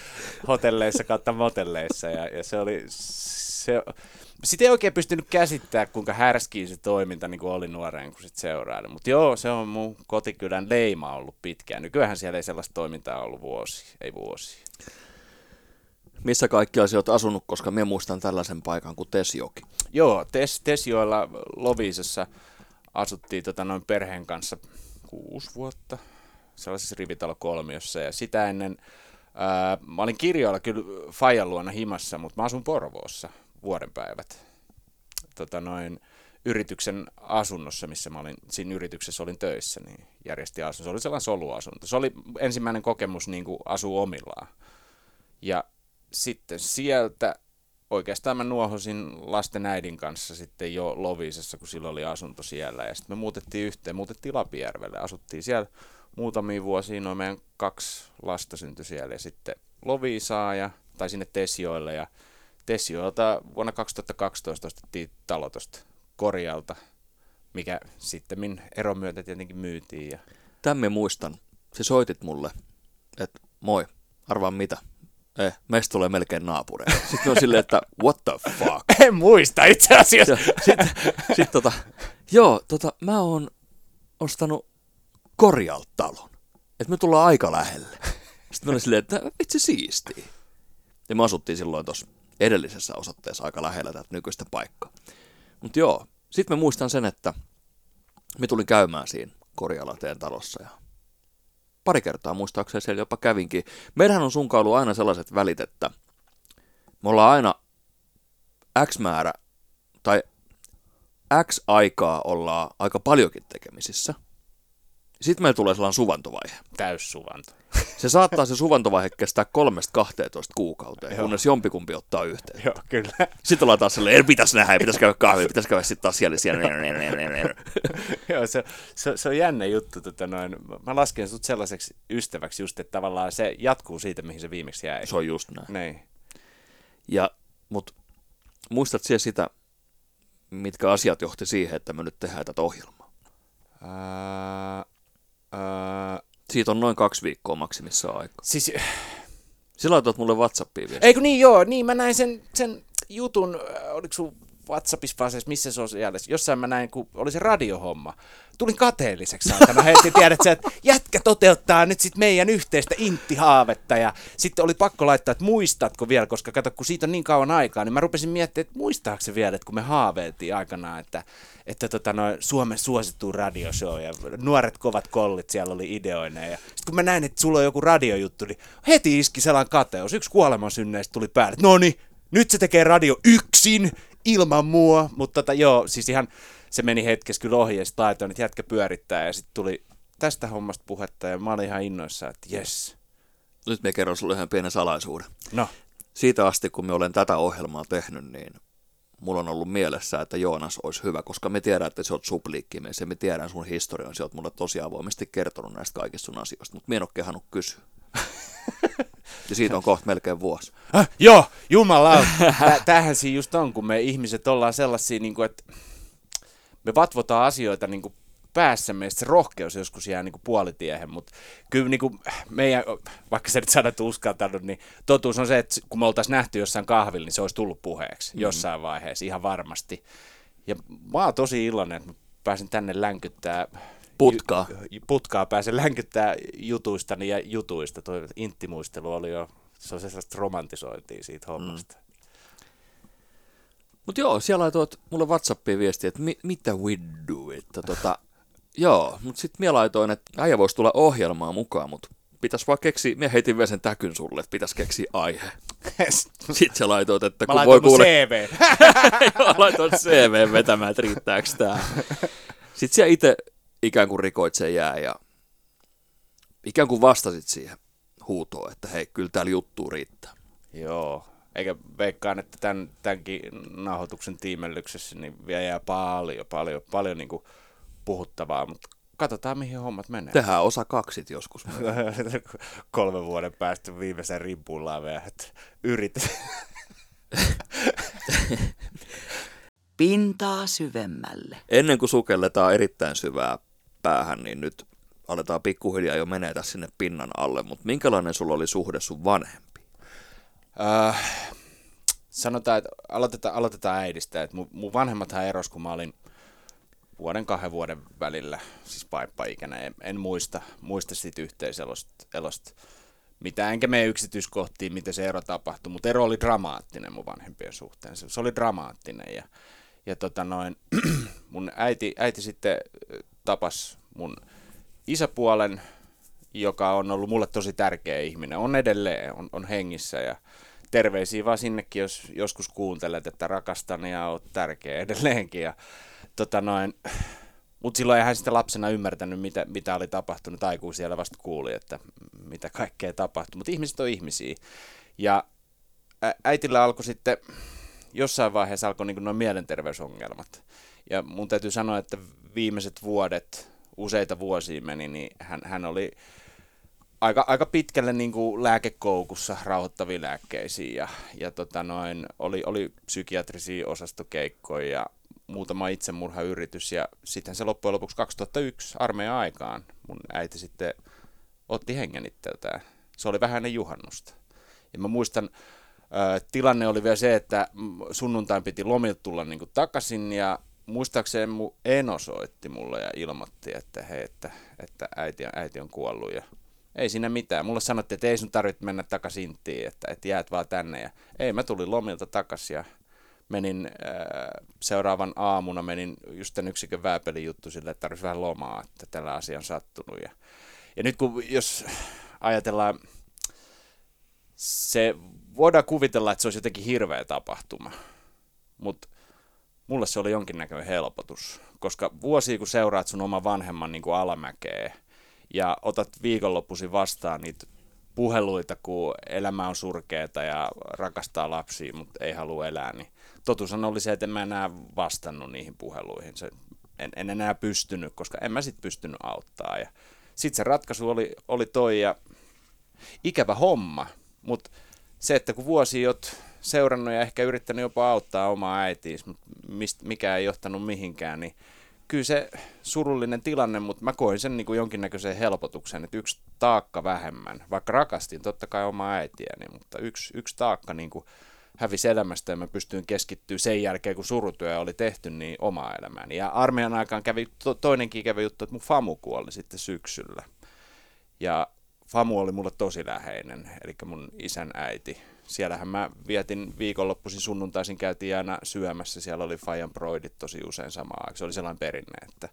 hotelleissa kautta motelleissa, ja, ja se oli, se, sitä ei oikein pystynyt käsittämään, kuinka härskiä se toiminta niin kuin oli nuoreen, kun sit seuraili. Mutta joo, se on mun kotikylän leima ollut pitkään. Nykyään siellä ei sellaista toimintaa ollut vuosi, ei vuosi. Missä kaikki olet asunut, koska minä muistan tällaisen paikan kuin Tesjoki. Joo, Tes, Tesjoilla Lovisessa asuttiin tota, noin perheen kanssa kuusi vuotta sellaisessa rivitalokolmiossa ja sitä ennen ää, mä olin kirjoilla kyllä Fajan luona himassa, mutta mä asun Porvoossa vuodenpäivät tota noin, yrityksen asunnossa, missä mä olin, siinä yrityksessä olin töissä, niin järjesti asunto. Se oli sellainen soluasunto. Se oli ensimmäinen kokemus niin kuin asuu omillaan. Ja sitten sieltä oikeastaan mä nuohosin lasten äidin kanssa sitten jo Lovisessa, kun sillä oli asunto siellä. Ja sitten me muutettiin yhteen, muutettiin Lapijärvelle. Asuttiin siellä muutamia vuosia, noin meidän kaksi lasta syntyi siellä. Ja sitten Lovisaa ja, tai sinne Tesioille ja Tessioilta vuonna 2012 ostettiin talo tuosta Korjalta, mikä sitten eron myötä tietenkin myytiin. Ja... Tämän muistan. Se soitit mulle, että moi, arvaa mitä. Eh, meistä tulee melkein naapureita. Sitten on silleen, että what the fuck. En muista itse asiassa. Sitten sit tota, joo, tota, mä oon ostanut Korjalta talon. Että me tullaan aika lähelle. Sitten mä olin silleen, että itse siistiä. Ja me asuttiin silloin tuossa edellisessä osoitteessa aika lähellä tätä nykyistä paikkaa. Mutta joo, sitten mä muistan sen, että me tulin käymään siinä Korjalateen talossa ja pari kertaa muistaakseni siellä jopa kävinkin. Meidän on sunkaan ollut aina sellaiset välit, että me ollaan aina X määrä tai X aikaa ollaan aika paljonkin tekemisissä. Sitten meillä tulee sellainen suvantovaihe. Täyssuvanto. Se saattaa se suvantovaihe kestää kolmesta 12 kuukauteen, Joo. kunnes jompikumpi ottaa yhteen. Joo, kyllä. Sitten ollaan taas silleen, pitäisi nähdä, pitäisi käydä kahvilla, pitäisi käydä sitten taas siellä, siellä. Joo, se, se, se, on jännä juttu. Tota noin. Mä lasken sut sellaiseksi ystäväksi just, että tavallaan se jatkuu siitä, mihin se viimeksi jäi. Se on just näin. Niin. Ja, mut muistat siellä sitä, mitkä asiat johti siihen, että me nyt tehdään tätä ohjelmaa? Uh, uh, Siitä on noin kaksi viikkoa maksimissaan aikaa. Siis, Sillä laitoit mulle Whatsappiin viesti. eikö niin joo, niin mä näin sen, sen jutun, äh, oliko sun Whatsappissa vai siis missä sosiaalisessa, jossain mä näin, kun oli se radiohomma. Tulin kateelliseksi saatana heti, tiedät että jätkä toteuttaa nyt sit meidän yhteistä inttihaavetta ja sitten oli pakko laittaa, että muistatko vielä, koska kato, kun siitä on niin kauan aikaa, niin mä rupesin miettimään, että muistaako se vielä, että kun me haaveiltiin aikanaan, että, että tota noin, Suomen suosittu radioshow ja nuoret kovat kollit siellä oli ideoineen ja sitten kun mä näin, että sulla on joku radiojuttu, niin heti iski sellainen kateus, yksi kuolemansynneistä tuli päälle, no niin, nyt se tekee radio yksin, ilman mua, mutta tota, joo, siis ihan se meni hetkessä kyllä ohi ja sitten laitoin, että jätkä pyörittää ja sitten tuli tästä hommasta puhetta ja mä olin ihan innoissaan, että jes. Nyt me kerron sulle ihan pienen salaisuuden. No, Siitä asti, kun me olen tätä ohjelmaa tehnyt, niin mulla on ollut mielessä, että Joonas olisi hyvä, koska me tiedän, että sä oot supliikkimies ja me tiedän sun historian, sä oot mulle tosi avoimesti kertonut näistä kaikista sun asioista, mutta mä en ole kehannut kysyä. ja siitä on kohta melkein vuosi. Häh, joo, jumala. Tä- Tämähän siinä just on, kun me ihmiset ollaan sellaisia, niin kuin, että me vatvotaan asioita niin kuin päässämme, se rohkeus joskus jää niin kuin puolitiehen, mutta kyllä niin kuin meidän, vaikka se nyt sanat uskaltanut, niin totuus on se, että kun me oltaisiin nähty jossain kahvilla, niin se olisi tullut puheeksi mm-hmm. jossain vaiheessa, ihan varmasti. Ja mä oon tosi iloinen, että mä pääsin tänne länkyttää Putkaa. Ju, putkaa pääsen länkyttää jutuistani ja jutuista. Tuo intimuistelu oli jo, se on sellaista romantisointia siitä hommasta. Mm. Mutta joo, siellä laitoit mulle Whatsappiin viestiä, että mi- mitä we do, että tota, joo, mutta sitten minä laitoin, että äijä voisi tulla ohjelmaan mukaan, mutta pitäisi vaan keksiä, minä heitin vielä sen täkyn sulle, että pitäisi keksiä aihe. Sitten sä laitoit, että kun voi kuule... CV. Joo, laitoin CV vetämään, että riittääkö tää. Sitten sä itse ikään kuin rikoit sen jää ja ikään kuin vastasit siihen huutoon, että hei, kyllä täällä juttu riittää. Joo, eikä veikkaan, että tämän, tämänkin nauhoituksen tiimellyksessä niin vielä jää paljon, paljon, paljon niin kuin puhuttavaa, mutta katsotaan mihin hommat menee. Tehdään osa kaksit joskus. Kolmen vuoden päästä viimeisen rimpullaan vielä, että yrit. Pintaa syvemmälle. Ennen kuin sukelletaan erittäin syvää päähän, niin nyt aletaan pikkuhiljaa jo menetä sinne pinnan alle, mutta minkälainen sulla oli suhde sun vanhempi? Äh, sanotaan, että aloitetaan, aloitetaan äidistä. Että mun, mun vanhemmathan eros, kun mä olin vuoden kahden vuoden välillä, siis paippa-ikänä. En, en muista, muista siitä yhteiselosta elosta mitä, enkä mene yksityiskohtiin, miten se ero tapahtui, mutta ero oli dramaattinen mun vanhempien suhteen. Se, se oli dramaattinen ja, ja tota noin, mun äiti, äiti sitten tapas mun isäpuolen, joka on ollut mulle tosi tärkeä ihminen. On edelleen, on, on hengissä ja terveisiä vaan sinnekin, jos joskus kuuntelet, että rakastan ja oot tärkeä edelleenkin. Ja, tota noin, mutta silloin ei hän sitten lapsena ymmärtänyt, mitä, mitä oli tapahtunut. Aikuisia siellä vasta kuuli, että mitä kaikkea tapahtui. Mutta ihmiset on ihmisiä. Ja äitillä alkoi sitten, jossain vaiheessa alkoi niin noin mielenterveysongelmat. Ja mun täytyy sanoa, että viimeiset vuodet, useita vuosia meni, niin hän, hän oli aika, aika pitkälle niin kuin lääkekoukussa rauhoittavia lääkkeisiä ja, ja tota noin, oli, oli psykiatrisia osastokeikkoja ja muutama itsemurhayritys ja sitten se loppujen lopuksi 2001 armeijan aikaan mun äiti sitten otti hengen itseltään. Se oli vähän ennen juhannusta. Ja mä muistan, tilanne oli vielä se, että sunnuntain piti lomilta tulla niin kuin takaisin ja muistaakseni mun Eno soitti mulle ja ilmoitti, että hei, että, että äiti, äiti on kuollut ja ei siinä mitään. Mulle sanottiin, että ei sun tarvitse mennä takaisin Intiin, että, että jäät vaan tänne. Ja ei, mä tulin lomilta takaisin ja menin äh, seuraavan aamuna, menin just tämän yksikön vääpelin juttu sille, että tarvitsisi vähän lomaa, että tällä asia on sattunut. Ja, ja nyt kun, jos ajatellaan, se voidaan kuvitella, että se olisi jotenkin hirveä tapahtuma, mutta mulle se oli jonkinnäköinen helpotus, koska vuosia kun seuraat sun oma vanhemman niin kuin alamäkeä ja otat viikonloppuisin vastaan niitä puheluita, kun elämä on surkeeta ja rakastaa lapsia, mutta ei halua elää, niin totuushan oli se, että en mä enää vastannut niihin puheluihin. Se, en, en enää pystynyt, koska en mä sit pystynyt auttaa. Ja sitten se ratkaisu oli, oli toi ja ikävä homma, mutta se, että kun vuosi oot seurannut ja ehkä yrittänyt jopa auttaa omaa äitiis, mutta mist, mikä ei johtanut mihinkään, niin kyllä se surullinen tilanne, mutta mä koin sen niin kuin jonkinnäköisen helpotuksen, että yksi taakka vähemmän, vaikka rakastin totta kai omaa äitiäni, mutta yksi, yksi taakka niin kuin hävisi elämästä ja mä pystyin keskittyä sen jälkeen, kun surutyö oli tehty, niin omaa elämääni. Ja armeijan aikaan kävi to, toinenkin ikävä juttu, että mun famu kuoli sitten syksyllä. Ja famu oli mulle tosi läheinen, eli mun isän äiti. Siellähän mä vietin viikonloppuisin sunnuntaisin, käytiin aina syömässä. Siellä oli Fajan Broidit tosi usein samaan aikaan. Se oli sellainen perinne, että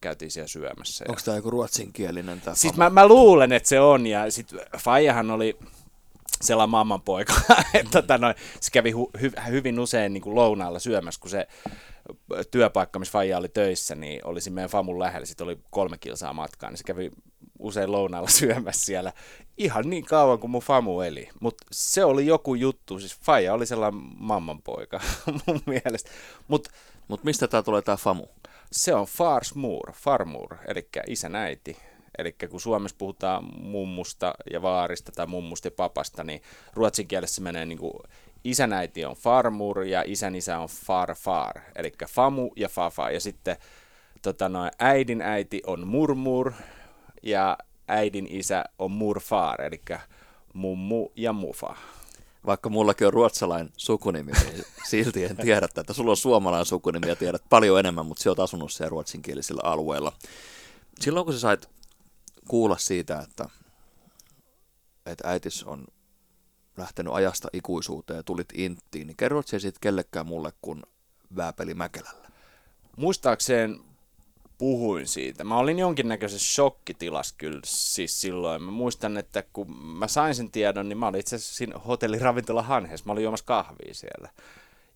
käytiin siellä syömässä. Onko tämä joku ruotsinkielinen tämä Siis mä, mä, luulen, että se on. Ja sitten Fajahan oli sellainen mammanpoika, että tota noin, se kävi hu, hy, hyvin usein niin kuin lounaalla syömässä, kun se työpaikka, missä Faija oli töissä, niin oli siinä meidän Famun lähellä, sitten oli kolme kilsaa matkaa, niin se kävi usein lounaalla syömässä siellä ihan niin kauan kuin mun Famu eli. Mutta se oli joku juttu, siis Faija oli sellainen mammanpoika mun mielestä. Mutta Mut mistä tämä tulee tämä Famu? Se on Farsmur, Farmur, eli isän äiti. Eli kun Suomessa puhutaan mummusta ja vaarista tai mummusta ja papasta, niin ruotsin kielessä menee niin kuin isänäiti on farmur ja isän isä on farfar, eli famu ja fafa. Ja sitten tota noin, äidin äiti on murmur ja äidin isä on murfar, eli mummu ja mufa. Vaikka mullakin on ruotsalainen sukunimi, niin silti en tiedä, että sulla on suomalainen sukunimi ja tiedät paljon enemmän, mutta sä oot asunut siellä ruotsinkielisillä alueilla. Silloin kun sä sait kuulla siitä, että, että äitis on lähtenyt ajasta ikuisuuteen ja tulit inttiin, niin kerrot se sitten kellekään mulle kuin Vääpeli Mäkelällä? Muistaakseen puhuin siitä. Mä olin jonkinnäköisessä shokkitilas kyllä siis silloin. Mä muistan, että kun mä sain sen tiedon, niin mä olin itse asiassa siinä hotelliravintola Hanhes. Mä olin juomassa kahvia siellä.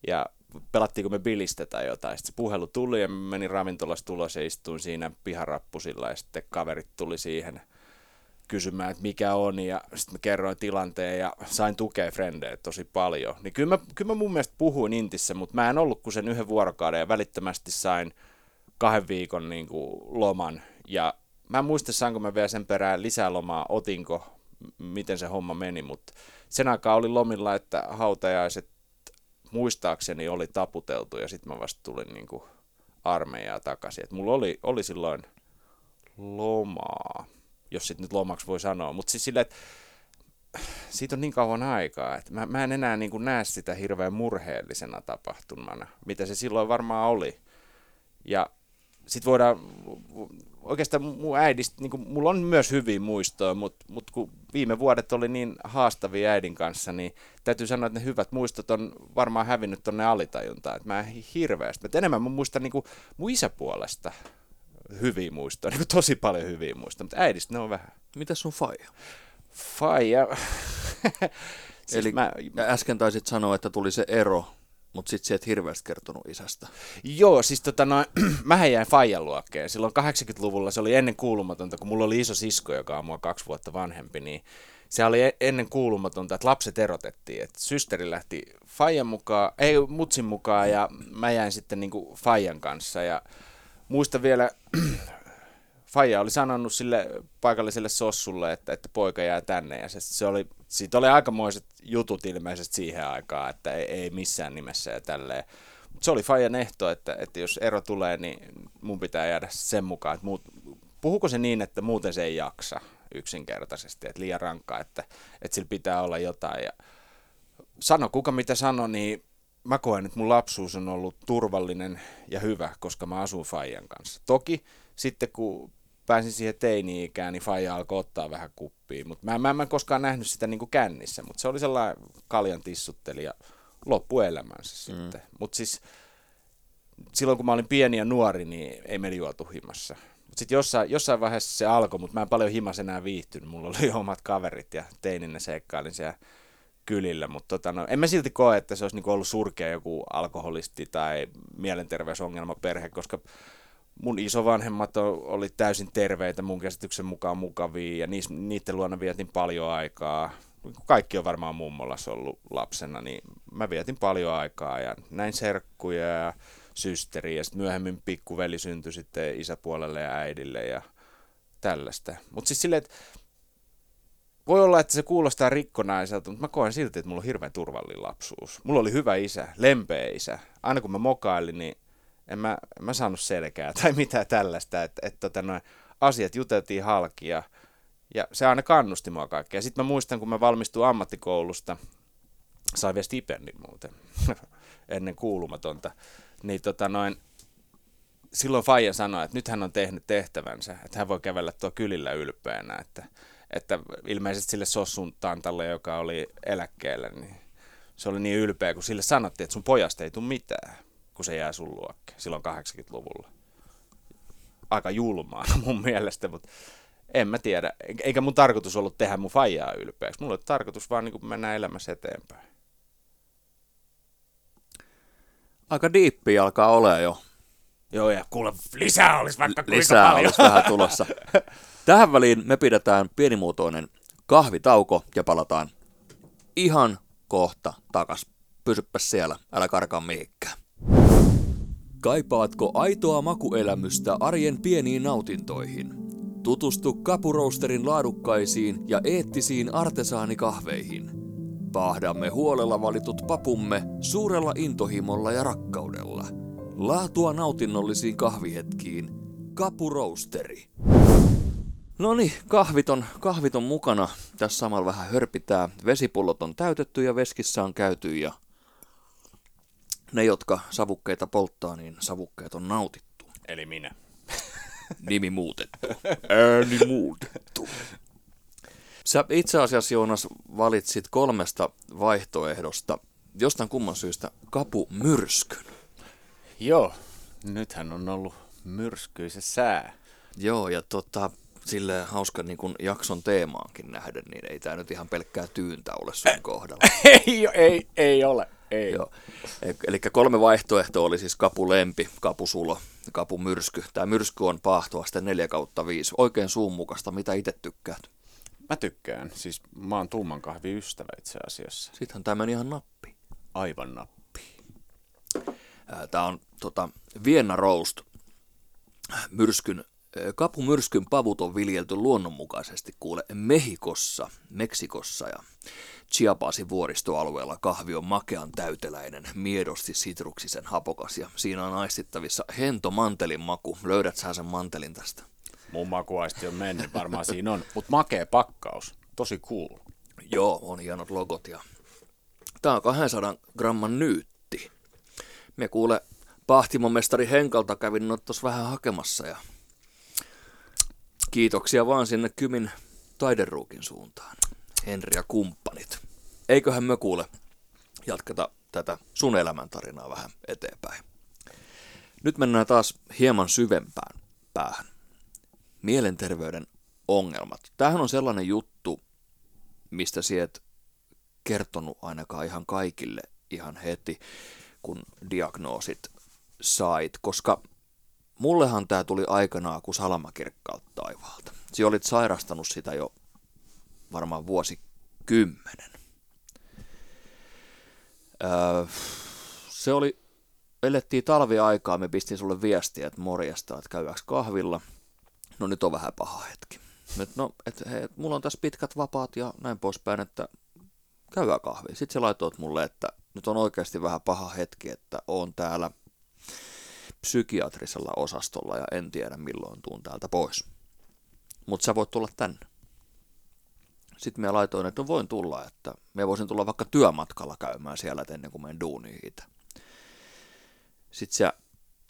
Ja pelattiinko me bilistä tai jotain. Sitten se puhelu tuli ja menin ravintolasta tulos ja istuin siinä piharappusilla ja sitten kaverit tuli siihen kysymään, että mikä on ja sitten mä kerroin tilanteen ja sain tukea frendejä tosi paljon. Niin kyllä mä, kyllä mä mun mielestä puhuin Intissä, mutta mä en ollut kuin sen yhden vuorokauden ja välittömästi sain kahden viikon niin kuin, loman ja mä en muista saanko mä vielä sen perään lisää lomaa, otinko, miten se homma meni, mutta sen aikaa oli lomilla, että hautajaiset muistaakseni oli taputeltu ja sitten mä vasta tulin niin kuin armeijaa takaisin. Et mulla oli, oli silloin lomaa, jos sitten nyt lomaksi voi sanoa, mutta siis silleen, että siitä on niin kauan aikaa, että mä, mä en enää niin kuin näe sitä hirveän murheellisena tapahtumana, mitä se silloin varmaan oli. Ja sitten voidaan oikeastaan mun äidistä, niin kuin, mulla on myös hyviä muistoja, mutta, mutta kun viime vuodet oli niin haastavia äidin kanssa, niin täytyy sanoa, että ne hyvät muistot on varmaan hävinnyt tonne alitajuntaan. Että mä hirveästi, mutta enemmän mä muistan niin kuin mun isäpuolesta hyviä muistoja, niin kuin tosi paljon hyviä muistoja, mutta äidistä ne on vähän. Mitä sun faija? Faija... siis Eli mä, äsken taisit sanoa, että tuli se ero mutta sitten sä et hirveästi kertonut isästä. Joo, siis tota no, mähän jäin Fajan luokkeen. Silloin 80-luvulla se oli ennen kuulumatonta, kun mulla oli iso sisko, joka on mua kaksi vuotta vanhempi, niin se oli e-, ennen kuulumatonta, että lapset erotettiin. Että systeri lähti Fajan mukaan, ei mutsin mukaan ja mä jäin sitten niinku Fajan kanssa. Ja muista vielä, Faija oli sanonut sille paikalliselle sossulle, että, että poika jää tänne. Ja se, se oli, siitä oli aikamoiset jutut ilmeisesti siihen aikaan, että ei, ei missään nimessä ja tälleen. Mutta se oli Fajan ehto, että, että jos ero tulee, niin mun pitää jäädä sen mukaan. Että muut, puhuko se niin, että muuten se ei jaksa yksinkertaisesti, että liian rankkaa, että, että sillä pitää olla jotain. Ja sano kuka mitä sano, niin mä koen, että mun lapsuus on ollut turvallinen ja hyvä, koska mä asun Fajan kanssa. Toki sitten kun pääsin siihen teini-ikään, niin Faija alkoi ottaa vähän kuppia. Mutta mä, mä, mä en koskaan nähnyt sitä niin kuin kännissä, mutta se oli sellainen kaljan tissuttelija loppuelämänsä mm. sitten. Mutta siis silloin kun mä olin pieni ja nuori, niin ei me juotu himassa. Mutta sitten jossain, jossain vaiheessa se alkoi, mutta mä en paljon himas enää viihtynyt. Mulla oli omat kaverit ja teinin seikkailin siellä kylillä, mutta tota, no, en mä silti koe, että se olisi niinku ollut surkea joku alkoholisti tai mielenterveysongelma perhe, koska mun isovanhemmat oli täysin terveitä, mun käsityksen mukaan mukavia, ja niiden luona vietin paljon aikaa. Kaikki on varmaan mummolassa ollut lapsena, niin mä vietin paljon aikaa, ja näin serkkuja ja systeri, ja sitten myöhemmin pikkuveli syntyi sitten isäpuolelle ja äidille, ja tällaista. Mutta siis silleen, että voi olla, että se kuulostaa rikkonaiselta, mutta mä koen silti, että mulla on hirveän turvallinen lapsuus. Mulla oli hyvä isä, lempeä isä. Aina kun mä mokailin, niin en mä, en mä saanut selkää tai mitään tällaista, että, että tota, asiat juteltiin halki ja, ja se aina kannusti mua kaikkea. Sitten mä muistan, kun mä valmistuin ammattikoulusta, sain vielä stipendin muuten, ennen kuulumatonta, niin tota noin, silloin Faija sanoi, että nyt hän on tehnyt tehtävänsä, että hän voi kävellä tuo kylillä ylpeänä, että, että ilmeisesti sille Sossun tantalle, joka oli eläkkeellä, niin se oli niin ylpeä, kun sille sanottiin, että sun pojasta ei tule mitään, kun se jää sun luokke silloin 80-luvulla. Aika julmaa mun mielestä, mutta en mä tiedä. Eikä mun tarkoitus ollut tehdä mun faijaa ylpeäksi. Mulla oli tarkoitus vaan niin mennä elämässä eteenpäin. Aika diippi alkaa olla jo. Joo, ja kuule, lisää olisi vaikka kuinka Lisää paljon. olisi vähän tulossa. Tähän väliin me pidetään pienimuotoinen kahvitauko ja palataan ihan kohta takas. Pysyppä siellä, älä karkaa mihinkään. Kaipaatko aitoa makuelämystä arjen pieniin nautintoihin? Tutustu Kapuroasterin laadukkaisiin ja eettisiin artesaanikahveihin. Paahdamme huolella valitut papumme suurella intohimolla ja rakkaudella. Laatua nautinnollisiin kahvihetkiin. Kapuroasteri. No niin, kahvit on, kahvit on mukana. Tässä samalla vähän hörpitää. Vesipullot on täytetty ja veskissä on käyty ja ne, jotka savukkeita polttaa, niin savukkeet on nautittu. Eli minä. Nimi muutettu. Ääni muutettu. Sä itse asiassa, Joonas, valitsit kolmesta vaihtoehdosta jostain kumman syystä kapu myrskyn. Joo, nythän on ollut myrskyisä sää. Joo, ja tota, sille hauska niin kun jakson teemaankin nähden, niin ei tämä nyt ihan pelkkää tyyntä ole sun kohdalla. ei, ei, ei ole. Ei. Joo. Eli kolme vaihtoehtoa oli siis kapulempi, kapusulo kapumyrsky. Tämä myrsky on paahtoaste 4 kautta 5. Oikein suun mukaista, mitä itse tykkäät. Mä tykkään. Siis mä oon tumman kahvin ystävä itse asiassa. Sittenhän tämä meni ihan nappi. Aivan nappi. Tämä on tota, Vienna Roast. Myrskyn, kapumyrskyn pavut on viljelty luonnonmukaisesti kuule Mehikossa, Meksikossa ja Chiapasin vuoristoalueella kahvi on makean täyteläinen, miedosti sitruksisen hapokas ja siinä on aistittavissa hento mantelin maku. Löydät sä sen mantelin tästä? Mun makuaisti on mennyt, varmaan siinä on. Mutta makea pakkaus. Tosi cool. Joo, on hienot logot ja tää on 200 gramman nyytti. Me kuule pahtimomestari Henkalta kävin noit tossa vähän hakemassa ja kiitoksia vaan sinne Kymin taideruukin suuntaan. Henri ja kumppanit. Eiköhän me kuule jatketa tätä sun elämäntarinaa vähän eteenpäin. Nyt mennään taas hieman syvempään päähän. Mielenterveyden ongelmat. Tämähän on sellainen juttu, mistä siet kertonut ainakaan ihan kaikille ihan heti, kun diagnoosit sait, koska mullehan tämä tuli aikanaan kuin salamakirkkaalta taivaalta. Si olit sairastanut sitä jo varmaan vuosikymmenen. Öö, se oli, elettiin talviaikaa, me pistin sulle viestiä, että morjesta, että käydäänkö kahvilla. No nyt on vähän paha hetki. Et no, et, hei, et mulla on tässä pitkät vapaat ja näin poispäin, että käydään kahvi. Sitten se laitoit mulle, että nyt on oikeasti vähän paha hetki, että on täällä psykiatrisella osastolla ja en tiedä milloin tuun täältä pois. Mutta sä voit tulla tänne. Sitten mä laitoin, että no voin tulla, että me voisin tulla vaikka työmatkalla käymään siellä et ennen kuin menen duuniin itse. Sitten sä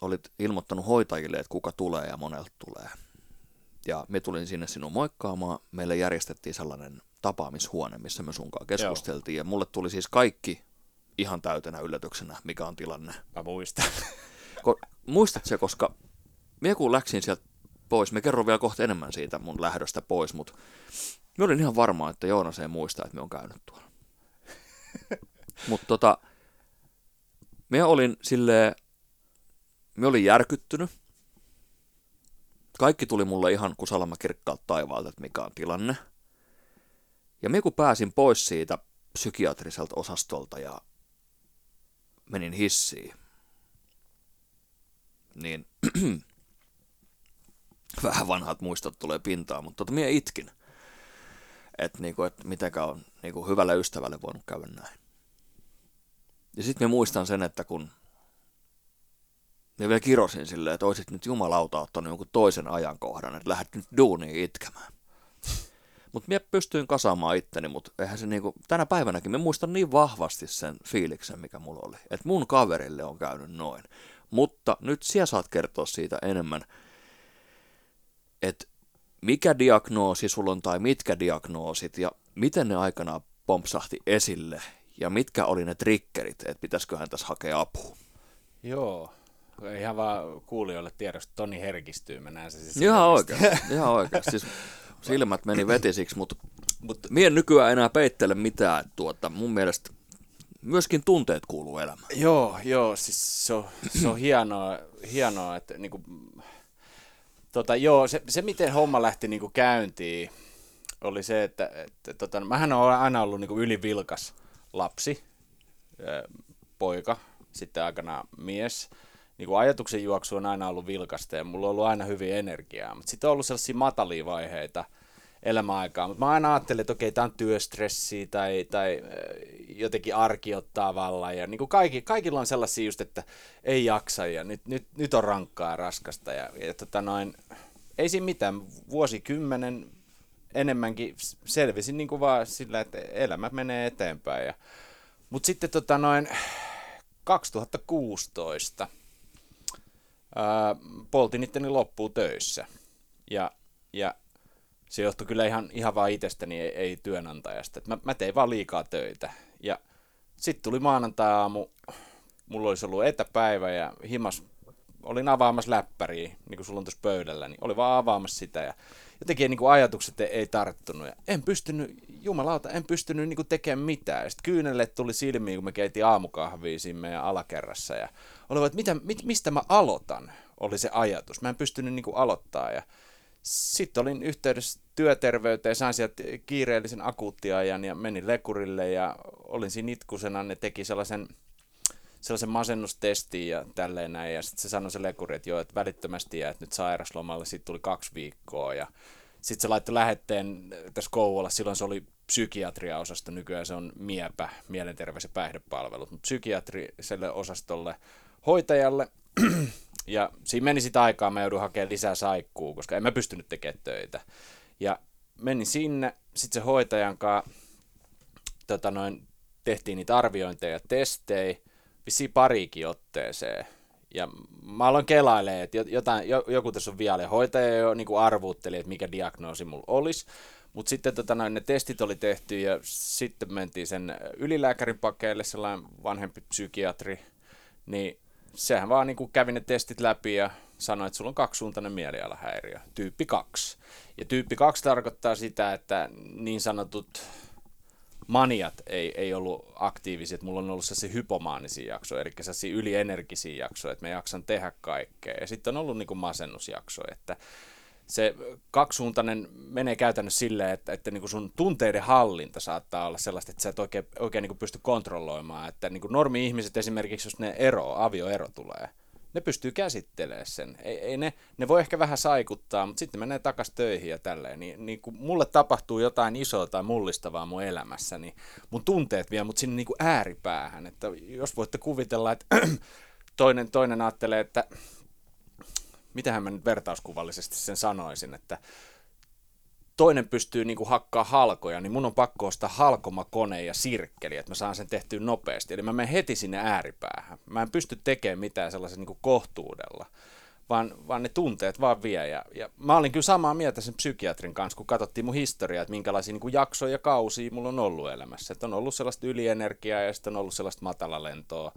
olit ilmoittanut hoitajille, että kuka tulee ja monelta tulee. Ja me tulin sinne sinun moikkaamaan. Meille järjestettiin sellainen tapaamishuone, missä me sunkaan keskusteltiin. Joo. Ja mulle tuli siis kaikki ihan täytenä yllätyksenä, mikä on tilanne. Mä muistan. Ko- muistat se, koska minä kun läksin sieltä pois, me kerron vielä kohta enemmän siitä mun lähdöstä pois, mutta mä olin ihan varma, että Joonas ei muista, että me on käynyt tuolla. mutta tota, me olin silleen, me olin järkyttynyt. Kaikki tuli mulle ihan kuin salama kirkkaalta taivaalta, että mikä on tilanne. Ja me kun pääsin pois siitä psykiatriselta osastolta ja menin hissiin, niin vähän vanhat muistot tulee pintaan, mutta tota minä itkin. Että niinku, et mitenkään on niinku hyvälle ystävälle voinut käydä näin. Ja sitten minä muistan sen, että kun Ja vielä kirosin silleen, että olisit nyt jumalauta ottanut jonkun toisen ajankohdan, että lähdet nyt duuniin itkemään. Mutta minä pystyin kasaamaan itteni, mutta eihän se niinku, tänä päivänäkin me muistan niin vahvasti sen fiiliksen, mikä mulla oli. Että mun kaverille on käynyt noin. Mutta nyt sinä saat kertoa siitä enemmän, että mikä diagnoosi sulla on tai mitkä diagnoosit ja miten ne aikanaan pompsahti esille ja mitkä oli ne triggerit, että pitäisiköhän tässä hakea apua. Joo, ihan vaan kuulijoille tiedosta, Toni herkistyy, mä näen se siis Ihan oikein, ihan oikein. Siis silmät meni vetisiksi, mutta Mut, mie en nykyään enää peittele mitään. Tuota, mun mielestä myöskin tunteet kuuluu elämään. Joo, joo, siis se on, se on hienoa, hienoa, että niinku, tota, joo, se, se, miten homma lähti niinku käyntiin, oli se, että, että tota, mähän olen aina ollut niinku ylivilkas lapsi, poika, sitten aikana mies. Niin kuin ajatuksen juoksu on aina ollut vilkasta ja mulla on ollut aina hyvin energiaa, mutta sitten on ollut sellaisia matalia vaiheita – elämäaikaa. Mutta mä aina ajattelin, että okei, tämä on työstressi tai, tai jotenkin arki ottaa vallan. Ja niin kuin kaikki, kaikilla on sellaisia just, että ei jaksa ja nyt, nyt, nyt on rankkaa ja raskasta. Ja, ja tota noin, ei siinä mitään. Vuosikymmenen enemmänkin selvisin niin kuin vaan sillä, että elämä menee eteenpäin. Ja, mutta sitten tota noin 2016 ää, poltin itteni loppuun töissä. Ja, ja se johtui kyllä ihan, ihan vaan itsestäni, ei, ei työnantajasta. mä, mä tein vaan liikaa töitä. Ja sitten tuli maanantai-aamu, mulla olisi ollut etäpäivä ja himas, olin avaamassa läppäriä, niin kuin sulla on tuossa pöydällä, niin oli vaan avaamassa sitä ja jotenkin niin kuin ajatukset ei tarttunut. Ja en pystynyt, jumalauta, en pystynyt niin kuin tekemään mitään. Sitten kyynelle tuli silmiin, kun me keitin aamukahvia siinä meidän alakerrassa. Ja oli että mitä, mit, mistä mä aloitan, oli se ajatus. Mä en pystynyt niin kuin aloittaa. Ja sitten olin yhteydessä työterveyteen, sain sieltä kiireellisen akuuttiajan ja menin lekurille ja olin siinä itkusena, ne teki sellaisen, sellaisen masennustestin ja tälleen näin, ja sitten se sanoi se lekuri, että joo, että välittömästi jäät nyt sairaslomalle, sitten tuli kaksi viikkoa, ja sitten se laittoi lähetteen tässä Kouvolla, silloin se oli psykiatriaosasto, nykyään se on MIEPä, mielenterveys- ja päihdepalvelut, mutta psykiatriselle osastolle hoitajalle, ja siinä meni sitä aikaa, mä joudun hakemaan lisää saikkuu, koska en mä pystynyt tekemään töitä. Ja menin sinne, sitten se hoitajan kanssa tota noin, tehtiin niitä arviointeja ja testejä, vissiin pariikin otteeseen. Ja mä aloin kelailemaan, että jotain, joku tässä on vielä. Hoitaja jo niin kuin arvuutteli, että mikä diagnoosi mulla olisi. Mutta sitten tota, noin, ne testit oli tehty ja sitten mentiin sen ylilääkärin pakeille, sellainen vanhempi psykiatri. Niin sehän vaan niin kuin kävi ne testit läpi ja sanoi, että sulla on kaksisuuntainen mielialahäiriö, tyyppi 2. Ja tyyppi 2 tarkoittaa sitä, että niin sanotut maniat ei, ei ollut aktiivisia, mulla on ollut se hypomaanisia jaksoja, eli sellaisia ylienergisiä jaksoja, että mä jaksan tehdä kaikkea. Ja sitten on ollut niin kuin masennusjakso, että se kaksisuuntainen menee käytännössä silleen, että, että niin kuin sun tunteiden hallinta saattaa olla sellaista, että sä et oikein, oikein niin kuin pysty kontrolloimaan. Että niin kuin normi-ihmiset esimerkiksi, jos ne ero, avioero tulee, ne pystyy käsittelemään sen. Ei, ei ne, ne voi ehkä vähän saikuttaa, mutta sitten menee takaisin töihin ja tälleen. Niin, niin kun mulle tapahtuu jotain isoa tai mullistavaa mun elämässä, niin mun tunteet vie mut sinne niin kuin ääripäähän. Että jos voitte kuvitella, että toinen, toinen ajattelee, että mitähän mä nyt vertauskuvallisesti sen sanoisin, että toinen pystyy niin kuin hakkaa halkoja, niin mun on pakko ostaa halkomakone ja sirkkeli, että mä saan sen tehtyä nopeasti. Eli mä menen heti sinne ääripäähän. Mä en pysty tekemään mitään sellaisen niin kuin kohtuudella, vaan, vaan ne tunteet vaan vie. Ja, ja mä olin kyllä samaa mieltä sen psykiatrin kanssa, kun katsottiin mun historiaa, että minkälaisia niin kuin jaksoja ja kausia mulla on ollut elämässä. Että on ollut sellaista ylienergiaa ja sitten on ollut sellaista matalalentoa.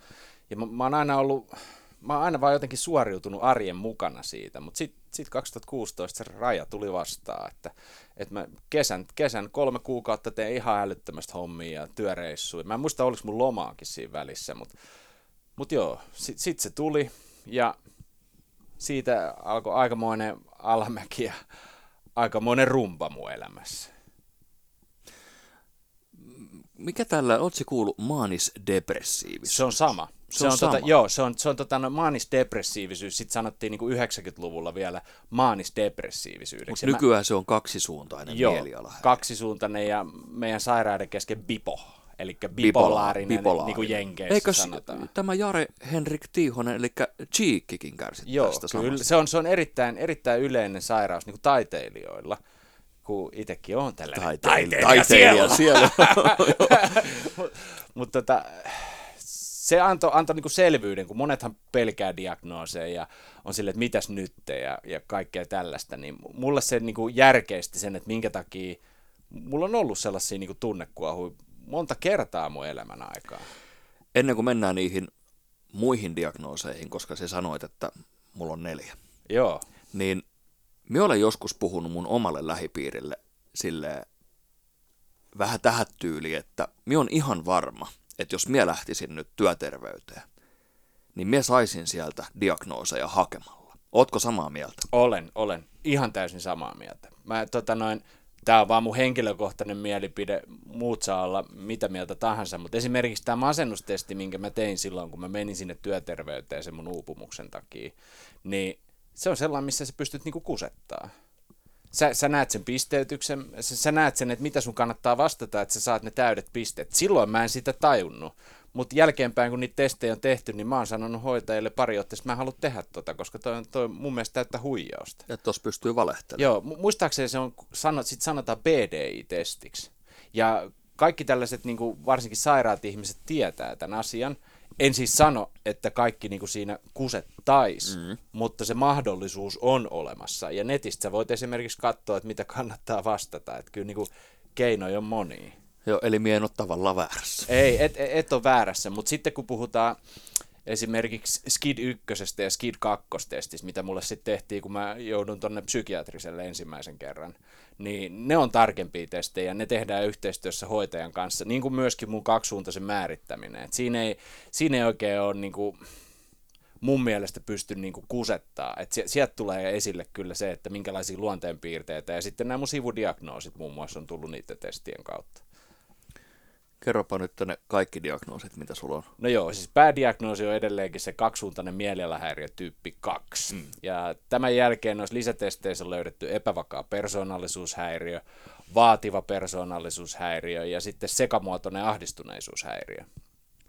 Ja mä, mä oon aina ollut mä oon aina vaan jotenkin suoriutunut arjen mukana siitä, mutta sitten sit 2016 se raja tuli vastaan, että, että mä kesän, kesän kolme kuukautta tein ihan älyttömästä hommia ja työreissuja. Mä en muista, oliko mun lomaakin siinä välissä, mutta mut joo, sitten sit se tuli ja siitä alkoi aikamoinen alamäki ja aikamoinen rumpa mun elämässä. Mikä tällä, ootko kuullut maanisdepressiivisuus? Se on sama. Se, se on, on tota, joo, se on, se on tota, no, maanisdepressiivisyys, sitten sanottiin niin kuin 90-luvulla vielä maanisdepressiivisyydeksi. Mutta nykyään mä, se on kaksisuuntainen joo, mieliala. kaksisuuntainen ja meidän sairaiden kesken bipo. eli bipolaarinen, bipolaarinen. niin kuin Jenkeissä Eikö sanotaan. tämä Jare Henrik Tiihonen, eli Cheekkikin kärsi Joo, tästä kyllä. samasta? Se on, se on erittäin, erittäin yleinen sairaus niin kuin taiteilijoilla, kun itsekin on tällainen Taiteilija, taiteilija, taiteilija siellä. Mutta tota, se antoi anto niinku selvyyden, kun monethan pelkää diagnooseja ja on silleen, että mitäs nyt ja, ja kaikkea tällaista, niin mulle se niinku järkeisti sen, että minkä takia mulla on ollut sellaisia niinku tunnekuohuja monta kertaa mun elämän aikaa. Ennen kuin mennään niihin muihin diagnooseihin, koska se sanoit, että mulla on neljä, Joo, niin minä olen joskus puhunut mun omalle lähipiirille sille vähän tähän tyyliin, että minä on ihan varma, että jos minä lähtisin nyt työterveyteen, niin minä saisin sieltä diagnooseja hakemalla. Ootko samaa mieltä? olen, olen ihan täysin samaa mieltä. Mä, tota noin, Tämä on vaan mun henkilökohtainen mielipide, muut saa olla mitä mieltä tahansa, mutta esimerkiksi tämä masennustesti, minkä mä tein silloin, kun mä menin sinne työterveyteen sen mun uupumuksen takia, niin se on sellainen, missä sä pystyt niinku kusettaa. Sä, sä näet sen pisteytyksen, sä, sä näet sen, että mitä sun kannattaa vastata, että sä saat ne täydet pisteet. Silloin mä en sitä tajunnut, mutta jälkeenpäin, kun niitä testejä on tehty, niin mä oon sanonut hoitajille pari otteesta, että mä en halua tehdä tota, koska toi on toi mun mielestä täyttä huijausta. Että tuossa pystyy valehtelemaan. Joo, mu- muistaakseni se on, sanot, sit sanotaan BDI-testiksi. Ja kaikki tällaiset, niin kuin varsinkin sairaat ihmiset tietää tämän asian. En siis sano, että kaikki niin kuin siinä kusettais, mm. mutta se mahdollisuus on olemassa. Ja netistä sä voit esimerkiksi katsoa, että mitä kannattaa vastata. Että kyllä niin kuin keinoja on monia. Joo, eli minä en ole tavallaan väärässä. Ei, et, et, et ole väärässä, mutta sitten kun puhutaan esimerkiksi Skid 1 ja Skid 2 testistä, mitä mulle sitten tehtiin, kun mä joudun tonne psykiatriselle ensimmäisen kerran, niin ne on tarkempia testejä, ne tehdään yhteistyössä hoitajan kanssa, niin kuin myöskin mun kaksisuuntaisen määrittäminen. Et siinä, ei, siinä ei oikein ole niin kuin, mun mielestä pysty niin kuin kusettaa. Et sieltä tulee esille kyllä se, että minkälaisia luonteenpiirteitä, ja sitten nämä mun sivudiagnoosit muun muassa on tullut niiden testien kautta. Kerropa nyt ne kaikki diagnoosit, mitä sulla on. No joo, siis päädiagnoosi on edelleenkin se kaksisuuntainen mielialahäiriö tyyppi 2. Mm. Ja tämän jälkeen noissa lisätesteissä on löydetty epävakaa persoonallisuushäiriö, vaativa persoonallisuushäiriö ja sitten sekamuotoinen ahdistuneisuushäiriö.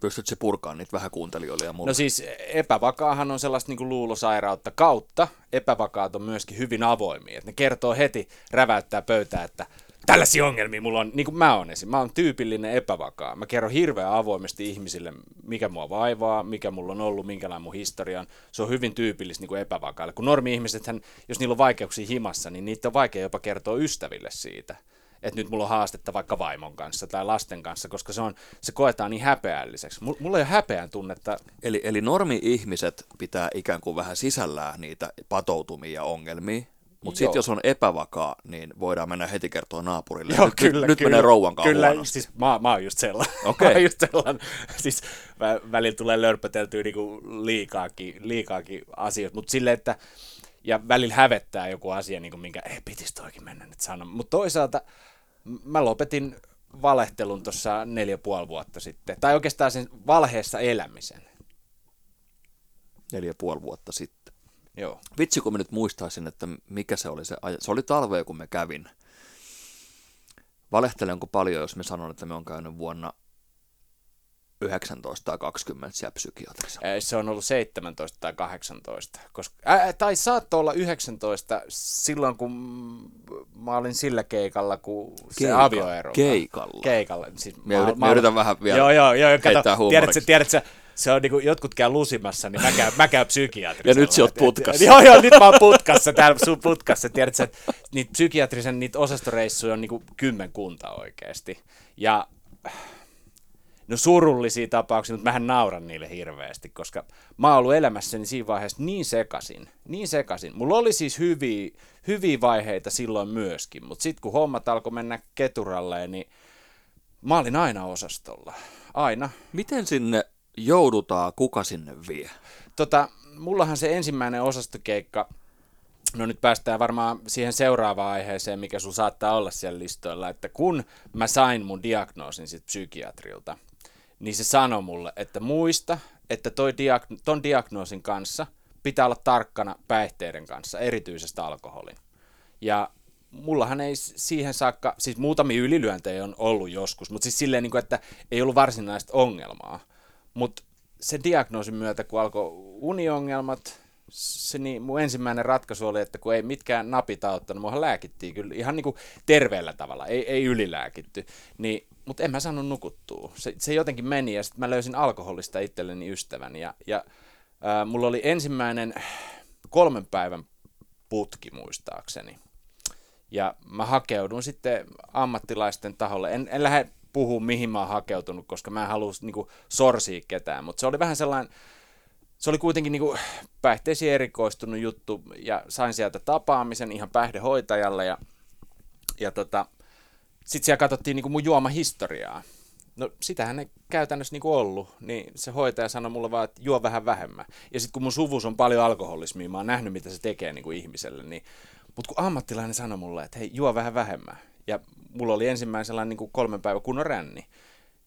Pystytkö se purkaa niitä vähän kuuntelijoille ja mulle? No siis epävakaahan on sellaista niin kuin luulosairautta kautta. Epävakaat on myöskin hyvin avoimia. Et ne kertoo heti, räväyttää pöytää, että tällaisia ongelmia mulla on, niin kuin mä oon esim. Mä oon tyypillinen epävakaa. Mä kerron hirveän avoimesti ihmisille, mikä mua vaivaa, mikä mulla on ollut, minkälainen mun historia on. Se on hyvin tyypillistä niin kuin epävakaille. Kun normi-ihmiset, jos niillä on vaikeuksia himassa, niin niitä on vaikea jopa kertoa ystäville siitä että nyt mulla on haastetta vaikka vaimon kanssa tai lasten kanssa, koska se, on, se koetaan niin häpeälliseksi. Mulla ei ole häpeän tunnetta. Eli, eli normi-ihmiset pitää ikään kuin vähän sisällään niitä patoutumia ongelmia, mutta sitten jos on epävakaa, niin voidaan mennä heti kertoa naapurille. Joo, nyt, kyllä, nyt kyllä, menee rouvan kanssa Kyllä, huonosti. siis mä, mä oon just sellainen. Mä oon just sellainen. Siis vä- välillä tulee lörpöteltyä niinku liikaakin, liikaakin asioita, mutta silleen, että ja välillä hävettää joku asia, niin kuin minkä ei pitisi toikin mennä nyt sanoa. Mutta toisaalta mä lopetin valehtelun tuossa neljä puoli vuotta sitten. Tai oikeastaan sen valheessa elämisen. Neljä puoli vuotta sitten. Joo. Vitsi, kun mä nyt muistaisin, että mikä se oli se aja. Se oli talvea, kun mä kävin. Valehtelenko paljon, jos mä sanon, että me on käynyt vuonna 19 tai 20 siellä psykiatrisella? Ei, Se on ollut 17 tai 18. Koska, ää, tai saattoi olla 19 silloin, kun mä olin sillä keikalla, kun se Keika- avioero. keikalla. Keikalla. Siis Mä yrit- mä yritän vähän vielä Joo, joo, joo. heittää Kato, huumoriksi. tiedätkö, tiedätkö, se on niinku, jotkut käy lusimassa, niin mä käyn, mä käyn psykiatrisella. Ja nyt sä oot Et- et- putkassa. Joo, joo, nyt mä oon putkassa, täällä sun putkassa. Tiedätkö, että niitä psykiatrisen niitä osastoreissuja on niinku kymmenkunta oikeasti. Ja no surullisia tapauksia, mutta mähän nauran niille hirveästi, koska mä oon ollut elämässäni siinä vaiheessa niin sekasin, niin sekasin. Mulla oli siis hyviä, hyviä vaiheita silloin myöskin, mutta sitten kun hommat alkoi mennä keturalle, niin mä olin aina osastolla. Aina. Miten sinne joudutaan, kuka sinne vie? Tota, mullahan se ensimmäinen osastokeikka, no nyt päästään varmaan siihen seuraavaan aiheeseen, mikä sun saattaa olla siellä listoilla, että kun mä sain mun diagnoosin sit psykiatrilta, niin se sanoi mulle, että muista, että toi diag- ton diagnoosin kanssa pitää olla tarkkana päihteiden kanssa, erityisesti alkoholin. Ja mullahan ei siihen saakka, siis muutamia ylilyöntejä on ollut joskus, mutta siis silleen, niin kuin, että ei ollut varsinaista ongelmaa. Mutta sen diagnoosin myötä, kun alkoi uniongelmat, se niin, mun ensimmäinen ratkaisu oli, että kun ei mitkään napit auttanut, muahan lääkittiin kyllä ihan niin kuin terveellä tavalla, ei, ei ylilääkitty, niin, mutta en mä saanut nukuttua. Se, se jotenkin meni ja sitten mä löysin alkoholista itselleni ystävän ja, ja äh, mulla oli ensimmäinen kolmen päivän putki muistaakseni. Ja mä hakeudun sitten ammattilaisten taholle. En, en lähde puhua, mihin mä oon hakeutunut, koska mä en halua niin sorsia ketään, mutta se oli vähän sellainen, se oli kuitenkin niin päihteisiin erikoistunut juttu, ja sain sieltä tapaamisen ihan päihdehoitajalle, ja, ja tota, sitten siellä katsottiin niin mun juomahistoriaa. No sitähän ei käytännössä niin ollut, niin se hoitaja sanoi mulle vaan, että juo vähän vähemmän. Ja sitten kun mun suvus on paljon alkoholismia, mä oon nähnyt mitä se tekee niin kuin ihmiselle, niin mutta kun ammattilainen sanoi mulle, että hei, juo vähän vähemmän, ja mulla oli ensimmäinen sellainen niin kuin kolmen päivän kunnon ränni,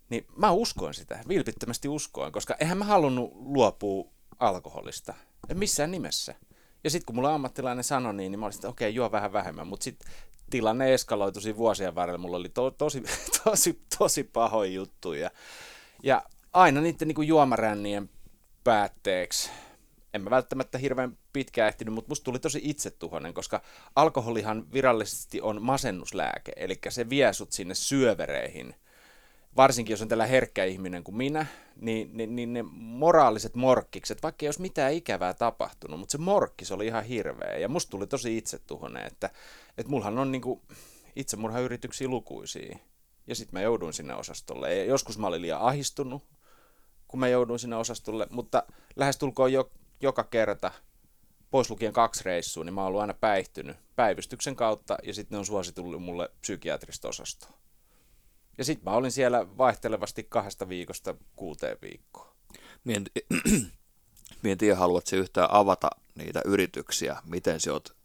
niin mä uskoin sitä, vilpittömästi uskoin, koska eihän mä halunnut luopua alkoholista, en missään nimessä. Ja sitten kun mulla ammattilainen sanoi niin, niin mä olisin, että okei, okay, juo vähän vähemmän, mutta sitten tilanne eskaloitui vuosien varrella, mulla oli to, tosi, tosi, tosi pahoja juttuja. Ja aina niiden niin juomarännien päätteeksi en mä välttämättä hirveän pitkään ehtinyt, mutta musta tuli tosi itsetuhoinen, koska alkoholihan virallisesti on masennuslääke, eli se vie sut sinne syövereihin. Varsinkin jos on tällä herkkä ihminen kuin minä, niin, niin, niin ne moraaliset morkkikset, vaikka ei olisi mitään ikävää tapahtunut, mutta se morkkis oli ihan hirveä. Ja musta tuli tosi itsetuhoinen, että, että mullahan on niinku itsemurhayrityksiä lukuisia. Ja sitten mä jouduin sinne osastolle. Ja joskus mä olin liian ahistunut, kun mä jouduin sinne osastolle, mutta lähestulkoon jo joka kerta, pois lukien kaksi reissua, niin mä oon ollut aina päihtynyt päivystyksen kautta ja sitten ne on suositullut mulle psykiatrista osastoa. Ja sitten mä olin siellä vaihtelevasti kahdesta viikosta kuuteen viikkoon. Mien, mien tiedä, haluatko yhtään avata niitä yrityksiä, miten sä oot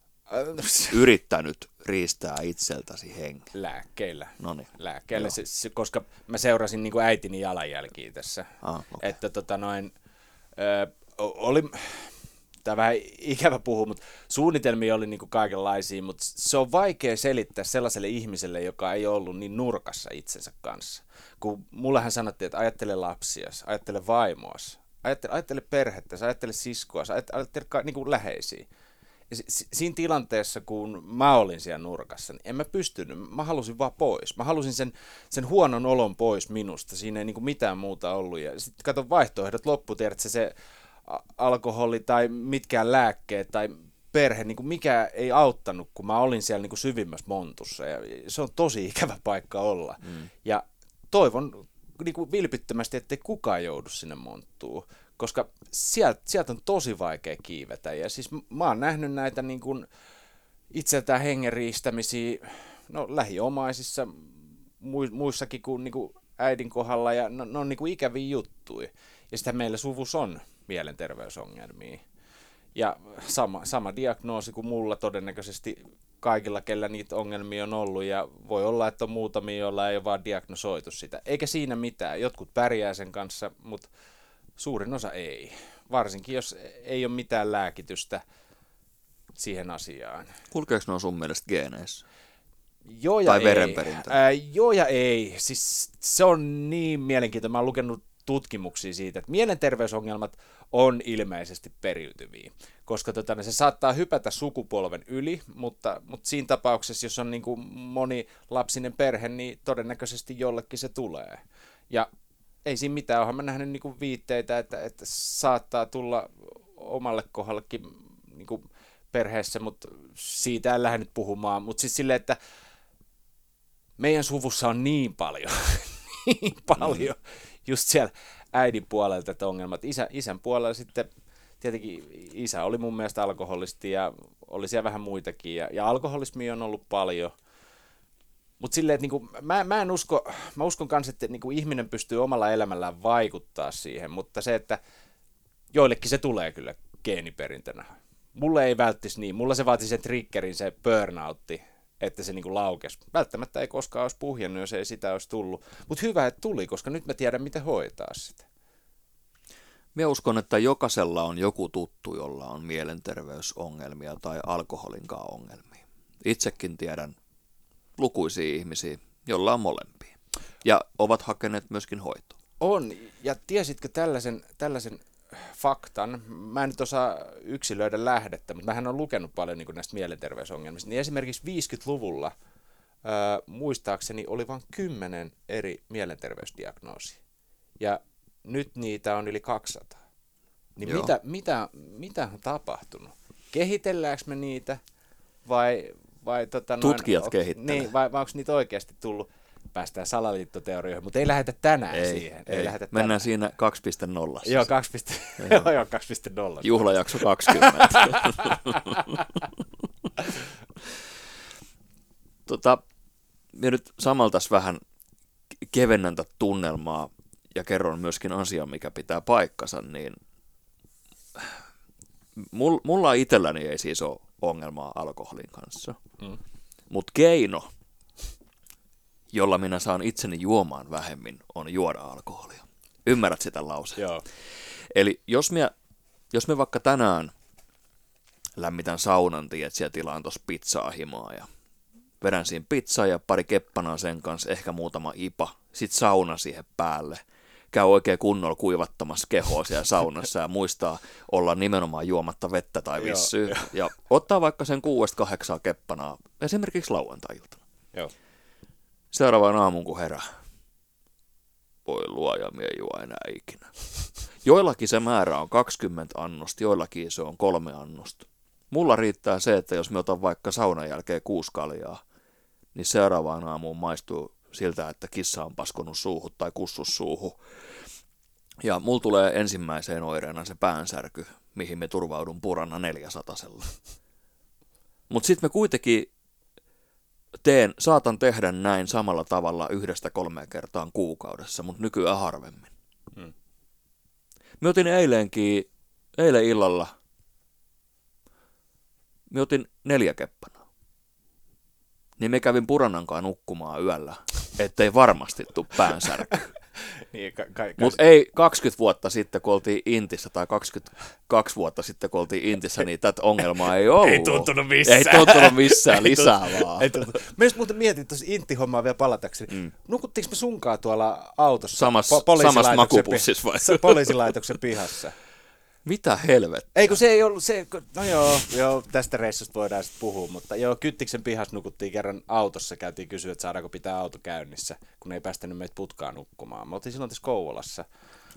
yrittänyt riistää itseltäsi hengen? Lääkkeillä. Noniin. Lääkkeillä, se, se, koska mä seurasin niin kuin äitini jalanjälkiä tässä. Ah, okay. Että tota noin, ö, oli, tämä vähän ikävä puhua, mutta suunnitelmia oli niin kuin kaikenlaisia, mutta se on vaikea selittää sellaiselle ihmiselle, joka ei ollut niin nurkassa itsensä kanssa. Kun mullehän sanottiin, että ajattele lapsias, ajattele vaimoas, ajattele, ajattele perhettä, ajattele siskoa, ajattele, ajattele niin kuin läheisiä. Ja siinä tilanteessa, kun mä olin siellä nurkassa, niin en mä pystynyt. Mä halusin vaan pois. Mä halusin sen, sen huonon olon pois minusta. Siinä ei niin kuin mitään muuta ollut. Ja sitten kato vaihtoehdot loppu, tiedätkö, se alkoholi tai mitkään lääkkeet tai perhe, niin kuin mikä ei auttanut, kun mä olin siellä niin kuin syvimmässä montussa. Ja se on tosi ikävä paikka olla. Mm. Ja toivon niin kuin vilpittömästi, ettei kukaan joudu sinne monttuun, koska sieltä, sieltä on tosi vaikea kiivetä. Ja siis mä oon nähnyt näitä niin kuin itseltään hengenriistämisiä no, lähiomaisissa, muissakin kuin, niin kuin äidin kohdalla, ja ne, ne on niin kuin ikäviä juttuja. Ja sitä meillä suvus on mielenterveysongelmia. Ja sama, sama diagnoosi kuin mulla todennäköisesti kaikilla, kellä niitä ongelmia on ollut, ja voi olla, että on muutamia, joilla ei ole vaan diagnosoitu sitä. Eikä siinä mitään. Jotkut pärjää sen kanssa, mutta suurin osa ei. Varsinkin, jos ei ole mitään lääkitystä siihen asiaan. Kulkeeko ne on sun mielestä geeneissä? Joo ja tai ei. verenperintö? Ää, joo ja ei. Siis se on niin mielenkiintoista. Mä oon lukenut tutkimuksia siitä, että mielenterveysongelmat on ilmeisesti periytyviä, koska tota, se saattaa hypätä sukupolven yli, mutta, mutta siinä tapauksessa, jos on niin kuin moni lapsinen perhe, niin todennäköisesti jollekin se tulee. Ja ei siinä mitään, onhan mä nähnyt niin kuin viitteitä, että, että saattaa tulla omalle kohdallekin niin kuin perheessä, mutta siitä en lähde nyt puhumaan, mutta siis silleen, että meidän suvussa on niin paljon, niin paljon mm just siellä äidin puolelta että ongelmat. Isä, isän puolella sitten tietenkin isä oli mun mielestä alkoholisti ja oli siellä vähän muitakin. Ja, ja alkoholismi on ollut paljon. Mutta silleen, että niinku, mä, mä, en usko, mä uskon kanssa, että niinku ihminen pystyy omalla elämällään vaikuttaa siihen, mutta se, että joillekin se tulee kyllä geeniperintönä. Mulle ei välttisi niin. Mulla se vaati sen triggerin, se burnoutti, että se niinku laukesi. Välttämättä ei koskaan olisi puhjennut, jos ei sitä olisi tullut. Mutta hyvä, että tuli, koska nyt mä tiedän, miten hoitaa sitä. Minä uskon, että jokaisella on joku tuttu, jolla on mielenterveysongelmia tai alkoholinkaan ongelmia. Itsekin tiedän lukuisia ihmisiä, joilla on molempia. Ja ovat hakeneet myöskin hoitoa. On, ja tiesitkö tällaisen, tällaisen faktan, mä en nyt osaa yksilöidä lähdettä, mutta mähän on lukenut paljon niin näistä mielenterveysongelmista, niin esimerkiksi 50-luvulla ää, muistaakseni oli vain kymmenen eri mielenterveysdiagnoosia. Ja nyt niitä on yli 200. Niin mitä, mitä, mitä on tapahtunut? Kehitelläänkö me niitä vai, vai tota noin, Tutkijat kehittelevät. Niin, vai, vai onko niitä oikeasti tullut? Päästään salaliittoteorioihin, mutta ei lähdetä tänään ei, siihen. Ei, ei lähdetä Mennään tänään. siinä 2.0. Joo, 2.0. joo, joo 2.0. Juhlajakso 20. tota, ja nyt samalta vähän kevennän tunnelmaa ja kerron myöskin asian, mikä pitää paikkansa, niin mulla itselläni ei siis ole ongelmaa alkoholin kanssa. Mm. Mutta keino, jolla minä saan itseni juomaan vähemmin, on juoda alkoholia. Ymmärrät sitä lauseen? Joo. Eli jos me, jos me vaikka tänään lämmitän saunan, tiedät, siellä tilaan tuossa pizzaa himaa ja vedän siihen pizzaa ja pari keppanaa sen kanssa, ehkä muutama ipa, sit sauna siihen päälle – käy oikein kunnolla kuivattamassa kehoa siellä saunassa ja muistaa olla nimenomaan juomatta vettä tai vissyä. ja ottaa vaikka sen kuudesta kahdeksaa keppanaa, esimerkiksi lauantai-iltana. Joo. Seuraavan aamun kun herää. Voi luoja, mie juo enää ikinä. Joillakin se määrä on 20 annosta, joillakin se on kolme annosta. Mulla riittää se, että jos me otan vaikka saunan jälkeen kuusi kaljaa, niin seuraavaan aamuun maistuu siltä, että kissa on paskonut suuhun tai kussus suuhun. Ja mulla tulee ensimmäiseen oireena se päänsärky, mihin me turvaudun purana 400 Mutta sitten me kuitenkin teen, saatan tehdä näin samalla tavalla yhdestä kolmeen kertaan kuukaudessa, mutta nykyään harvemmin. Hmm. Me otin eilenkin, eilen illalla, me otin neljä keppanaa. Niin me kävin Puranankaan nukkumaan yöllä ettei varmasti tule päänsärky. niin, ka- ka- Mutta ei 20 vuotta sitten, kun oltiin Intissä, tai 22 vuotta sitten, kun oltiin Intissä, niin tätä ongelmaa ei ollut. ei tuntunut missään. Ei tuntunut missään, lisää ei vaan. Ei Mä muuten mietin tuossa Intti-hommaa vielä palatakseni. Mm. Nukuttiinko me sunkaan tuolla autossa? Samassa, po- samassa makupussissa vai? Poliisilaitoksen pihassa. Mitä helvettiä? Ei kun se ei ollut, se, no joo, joo, tästä reissusta voidaan sitten puhua, mutta joo, Kyttiksen pihassa nukuttiin kerran autossa, käytiin kysyä, että saadaanko pitää auto käynnissä, kun ei päästänyt meitä putkaan nukkumaan. Me oltiin silloin tässä Kouvolassa.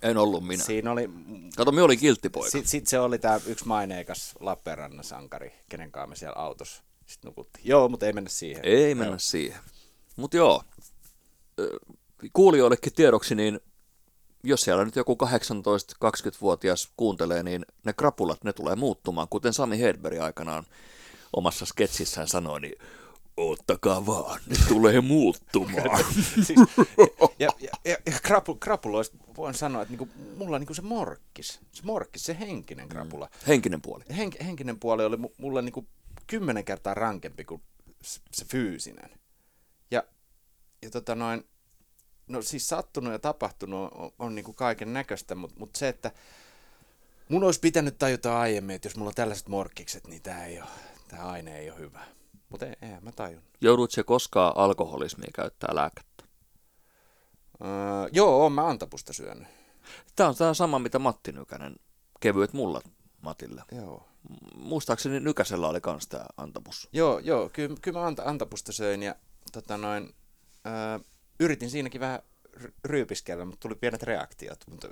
En ollut minä. Siinä oli... Kato, me oli kilttipoika. Sitten sit se oli tämä yksi maineikas Lappeenrannan sankari, kenen kanssa me siellä autossa sitten nukuttiin. Joo, mutta ei mennä siihen. Ei mennä joo. siihen. Mutta joo, kuulijoillekin tiedoksi, niin jos siellä nyt joku 18-20-vuotias kuuntelee, niin ne krapulat, ne tulee muuttumaan, kuten Sami Hedberg aikanaan omassa sketsissään sanoi, niin ottakaa vaan, ne tulee muuttumaan. siis, ja ja, ja, ja krapu, krapuloista voin sanoa, että niinku, mulla niinku se morkkis, se morkkis, se henkinen krapula. Mm. Henkinen puoli. Hen, henkinen puoli oli mulla niinku kymmenen kertaa rankempi kuin se fyysinen. Ja, ja tota noin, no siis sattunut ja tapahtunut on, on niin kuin kaiken näköistä, mutta, mutta se, että mun olisi pitänyt tajuta aiemmin, että jos mulla on tällaiset morkkikset, niin tämä, ei ole, tämä aine ei ole hyvä. Mutta ei, ei mä tajun. Joudut se koskaan alkoholismia käyttää lääkettä? Öö, joo, on mä antapusta syönyt. Tämä on tämä sama, mitä Matti Nykänen, kevyet mullat Matille. Joo. Muistaakseni Nykäsellä oli kans tämä antapus. Joo, joo, kyllä, kyllä mä anta, antapusta söin ja tota noin, öö, yritin siinäkin vähän ryypiskellä, mutta tuli pienet reaktiot, mutta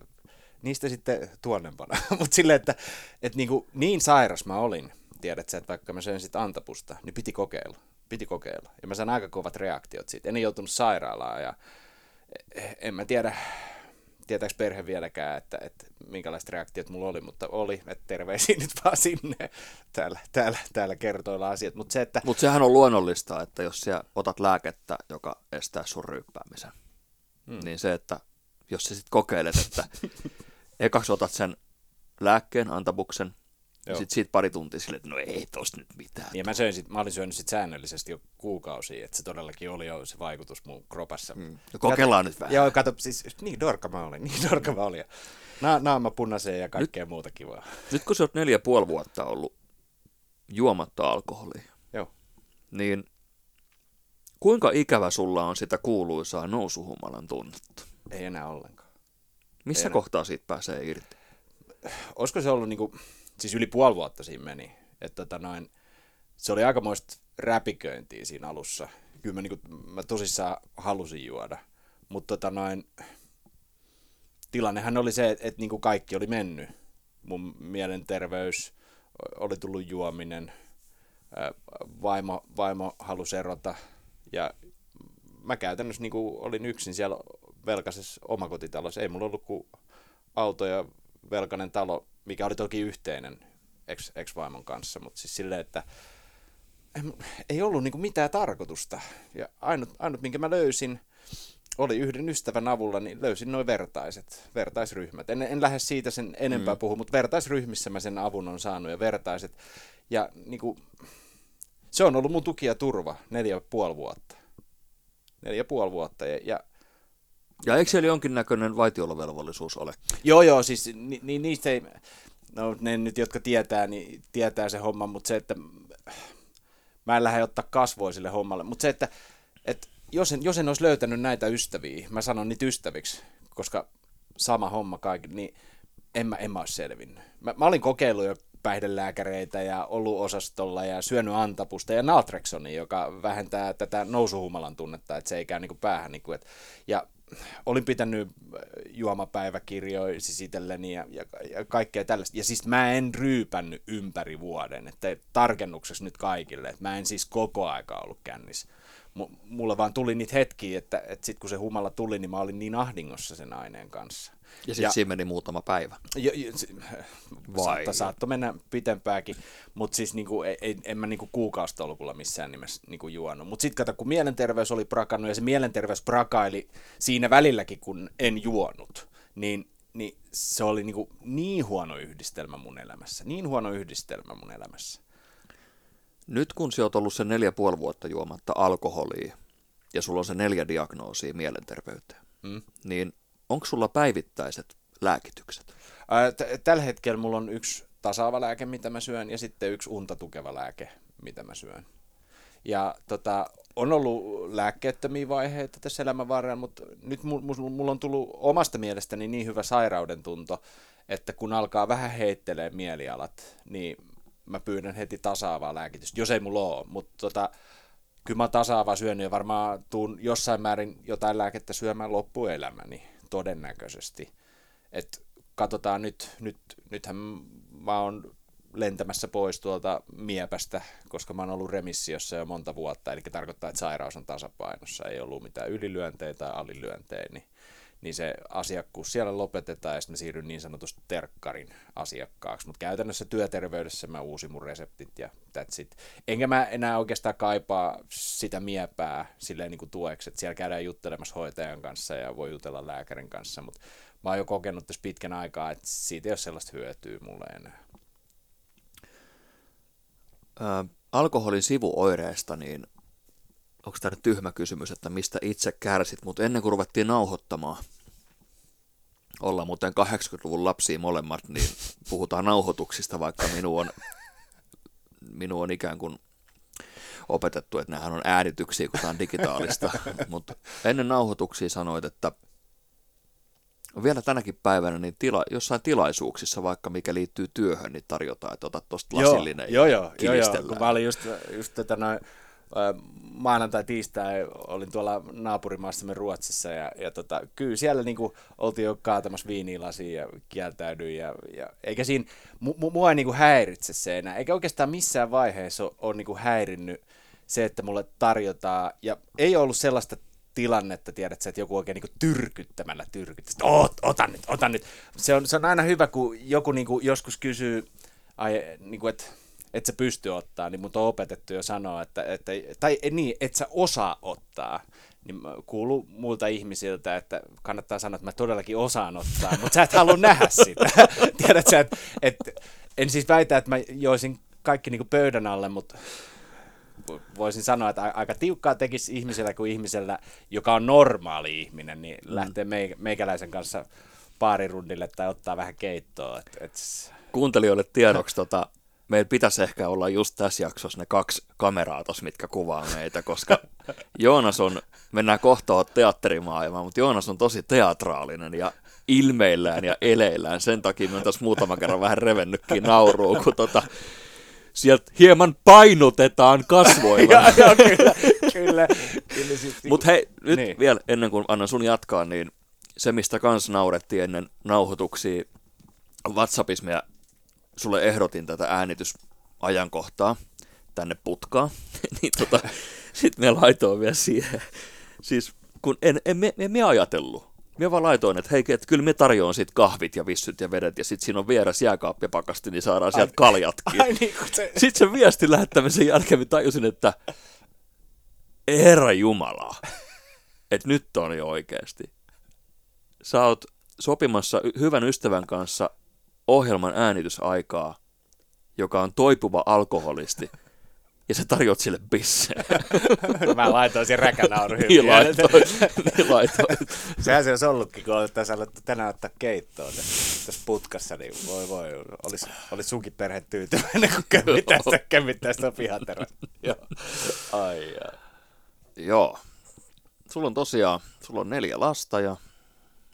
niistä sitten tuonnempana. mutta silleen, että, että niin, kuin, niin sairas mä olin, tiedät sä, että vaikka mä söin sitten antapusta, niin piti kokeilla. Piti kokeilla. Ja mä sain aika kovat reaktiot siitä. En joutunut sairaalaan ja eh, en mä tiedä, tietääks perhe vieläkään, että, että minkälaiset reaktiot mulla oli, mutta oli, että terveisiä nyt vaan sinne täällä, täällä, täällä kertoilla asiat. Mutta se, että... Mut sehän on luonnollista, että jos sä otat lääkettä, joka estää sun ryyppäämisen, hmm. niin se, että jos sä sitten kokeilet, että ekaksi otat sen lääkkeen, antabuksen, ja sitten siitä pari tuntia sille, että no ei tosta nyt mitään. Ja mä, söin sit, mä olin syönyt sit säännöllisesti jo kuukausia, että se todellakin oli jo se vaikutus mun kropassa. Mm. No kokeillaan kato, nyt vähän. Joo, kato, siis niin dorka mä olin, niin dorka mä olin. Na, naama punaiseen ja kaikkea nyt, muuta kivaa. Nyt kun sä oot neljä puoli vuotta ollut juomatta alkoholia, Joo. niin kuinka ikävä sulla on sitä kuuluisaa nousuhumalan tunnetta? Ei enää ollenkaan. Missä Ei kohtaa siitä pääsee irti? Olisiko se ollut, niinku, siis yli puoli vuotta siinä meni. Että tota noin, se oli aikamoista räpiköintiä siinä alussa. Kyllä mä, niinku, mä tosissaan halusin juoda. Mutta tota noin, tilannehan oli se, että, että niinku kaikki oli mennyt. Mun mielenterveys, oli tullut juominen, vaimo, vaimo halusi erota ja mä käytännössä niin olin yksin siellä velkaisessa omakotitalossa. Ei mulla ollut kuin auto ja velkainen talo, mikä oli toki yhteinen ex, ex-vaimon kanssa, mutta siis silleen, että ei, ollut niin mitään tarkoitusta. Ja ainut, ainut, minkä mä löysin, oli yhden ystävän avulla, niin löysin noin vertaiset, vertaisryhmät. En, en lähde siitä sen enempää mm. puhua, mutta vertaisryhmissä mä sen avun on saanut ja vertaiset. Ja niin kuin, se on ollut mun tuki ja turva neljä ja puoli vuotta. Neljä ja puoli vuotta. Ja, ja ja eikö siellä jonkinnäköinen vaitiolovelvollisuus ole? Joo, joo, siis ni, ni, niistä ei, no ne nyt, jotka tietää, niin tietää se homma, mutta se, että mä en lähde ottaa kasvoa sille hommalle, mutta se, että, että jos, en, jos en olisi löytänyt näitä ystäviä, mä sanon niitä ystäviksi, koska sama homma kaikki, niin en mä, en mä olisi selvinnyt. Mä, mä olin kokeillut jo päihdelääkäreitä ja ollut osastolla ja syönyt antapusta ja naltreksonia, joka vähentää tätä nousuhumalan tunnetta, että se ei käy niin kuin päähän. Niin kuin, että, ja olin pitänyt juomapäiväkirjoja siis itselleni ja, ja, ja kaikkea tällaista. Ja siis mä en ryypännyt ympäri vuoden, että tarkennuksessa nyt kaikille, että mä en siis koko aika ollut kännissä mulla vaan tuli niitä hetkiä, että, että sitten kun se humala tuli, niin mä olin niin ahdingossa sen aineen kanssa. Ja sitten siinä meni muutama päivä. Jo, jo, se, Vai? Saattoi mennä pitempääkin, mutta siis niinku, ei, en mä niinku kuukausitolkulla missään nimessä niinku juonut. Mutta sitten kato, kun mielenterveys oli prakannut ja se mielenterveys prakaili siinä välilläkin, kun en juonut, niin, niin se oli niinku niin huono yhdistelmä mun elämässä. Niin huono yhdistelmä mun elämässä. Nyt kun sä oot ollut se neljä puoli vuotta juomatta alkoholia ja sulla on se neljä diagnoosia mielenterveyteen, mm. niin onko sulla päivittäiset lääkitykset? Ää, t- tällä hetkellä mulla on yksi tasaava lääke, mitä mä syön, ja sitten yksi unta tukeva lääke, mitä mä syön. Ja tota, on ollut lääkkeettömiä vaiheita tässä elämän varrella, mutta nyt mulla on tullut omasta mielestäni niin hyvä sairauden tunto, että kun alkaa vähän heittelee mielialat, niin mä pyydän heti tasaavaa lääkitystä, jos ei mulla ole, mutta tota, kyllä mä tasaavaa syönyt ja varmaan tuun jossain määrin jotain lääkettä syömään loppuelämäni todennäköisesti. Et katsotaan nyt, nyt, nythän mä oon lentämässä pois tuolta miepästä, koska mä oon ollut remissiossa jo monta vuotta, eli tarkoittaa, että sairaus on tasapainossa, ei ollut mitään ylilyöntejä tai alilyöntejä, niin niin se asiakkuus siellä lopetetaan ja sitten mä siirryn niin sanotusti terkkarin asiakkaaksi. Mutta käytännössä työterveydessä mä uusin mun reseptit ja that's it. Enkä mä enää oikeastaan kaipaa sitä miepää silleen niin kuin tueksi, että siellä käydään juttelemassa hoitajan kanssa ja voi jutella lääkärin kanssa, mutta mä oon jo kokenut tässä pitkän aikaa, että siitä ei ole sellaista hyötyä mulle enää. Ä, alkoholin sivuoireista, niin onko tämä nyt tyhmä kysymys, että mistä itse kärsit, mutta ennen kuin ruvettiin nauhoittamaan, ollaan muuten 80-luvun lapsia molemmat, niin puhutaan nauhoituksista, vaikka minun on, minun on ikään kuin opetettu, että nämähän on äänityksiä, kun tämä on digitaalista. Mutta ennen nauhoituksia sanoit, että vielä tänäkin päivänä niin tila, jossain tilaisuuksissa, vaikka mikä liittyy työhön, niin tarjotaan, että otat tuosta lasillinen joo, joo, joo, joo, kun mä olin just, just tätä noin, maanantai, tiistai olin tuolla naapurimaassamme Ruotsissa ja, ja tota, kyllä siellä niinku oltiin jo kaatamassa viinilasiin ja kieltäydyin ja, ja eikä siinä, mu, mu, mua ei niinku häiritse se enää, eikä oikeastaan missään vaiheessa ole, ole niinku häirinnyt se, että mulle tarjotaan, ja ei ollut sellaista tilannetta, tiedät että joku oikein niin tyrkyttämällä tyrkyttää, Ot, ota nyt, ota nyt. Se on, se on aina hyvä, kun joku niin joskus kysyy, ai, niin kuin, että et sä pysty ottaa, niin mut on opetettu jo sanoa, että, että tai niin, että sä osaa ottaa. Niin kuuluu muilta ihmisiltä, että kannattaa sanoa, että mä todellakin osaan ottaa, mutta sä et halua nähdä sitä. Tiedät sä, että, että en siis väitä, että mä joisin kaikki niin pöydän alle, mutta voisin sanoa, että aika tiukkaa tekisi ihmisellä kuin ihmisellä, joka on normaali ihminen, niin mm. lähtee meikäläisen kanssa paarirundille tai ottaa vähän keittoa. Et, et... Kuuntelijoille tiedoksi tota, meillä pitäisi ehkä olla just tässä jaksossa ne kaksi kameraa tos, mitkä kuvaa meitä, koska Joonas on, mennään kohta teatterimaailmaan, mutta Joonas on tosi teatraalinen ja ilmeillään ja eleillään. Sen takia me on tässä muutama kerran vähän revennytkin nauruun, kun tota, sieltä hieman painotetaan kasvoilla. Joo, joo, kyllä, kyllä. kyllä siis, Mutta hei, nyt Niin. vielä ennen kuin annan sun jatkaa, niin se, mistä kans naurettiin ennen nauhoituksia WhatsAppissa, sulle ehdotin tätä äänitysajankohtaa tänne putkaan, niin tota, sit me laitoin vielä siihen, siis kun en, en, me, en me ajatellut, Mä vaan laitoin, että hei, että kyllä me tarjoan sit kahvit ja vissyt ja vedet, ja sit siinä on vieras jääkaappi ja pakasti, niin saadaan sieltä kaljatkin. Ai niin, se... Sitten sen viestin lähettämisen jälkeen mä tajusin, että Herra Jumala, että nyt on jo oikeasti. Sä oot sopimassa hyvän ystävän kanssa ohjelman äänitysaikaa, joka on toipuva alkoholisti, ja sä tarjot sille bisseen. Mä laitoin sen räkänauru niin laitoin, niin laitoin. Sehän se olisi ollutkin, kun oltaisiin alettu tänään ottaa keittoa tässä, tässä putkassa, niin voi voi, olisi, olisi sunkin perhe tyytyväinen, kun kömmittää sitä, kömmittää sitä pihaterassa. Joo. Ai jaa. Joo. Sulla on tosiaan, sulla on neljä lasta ja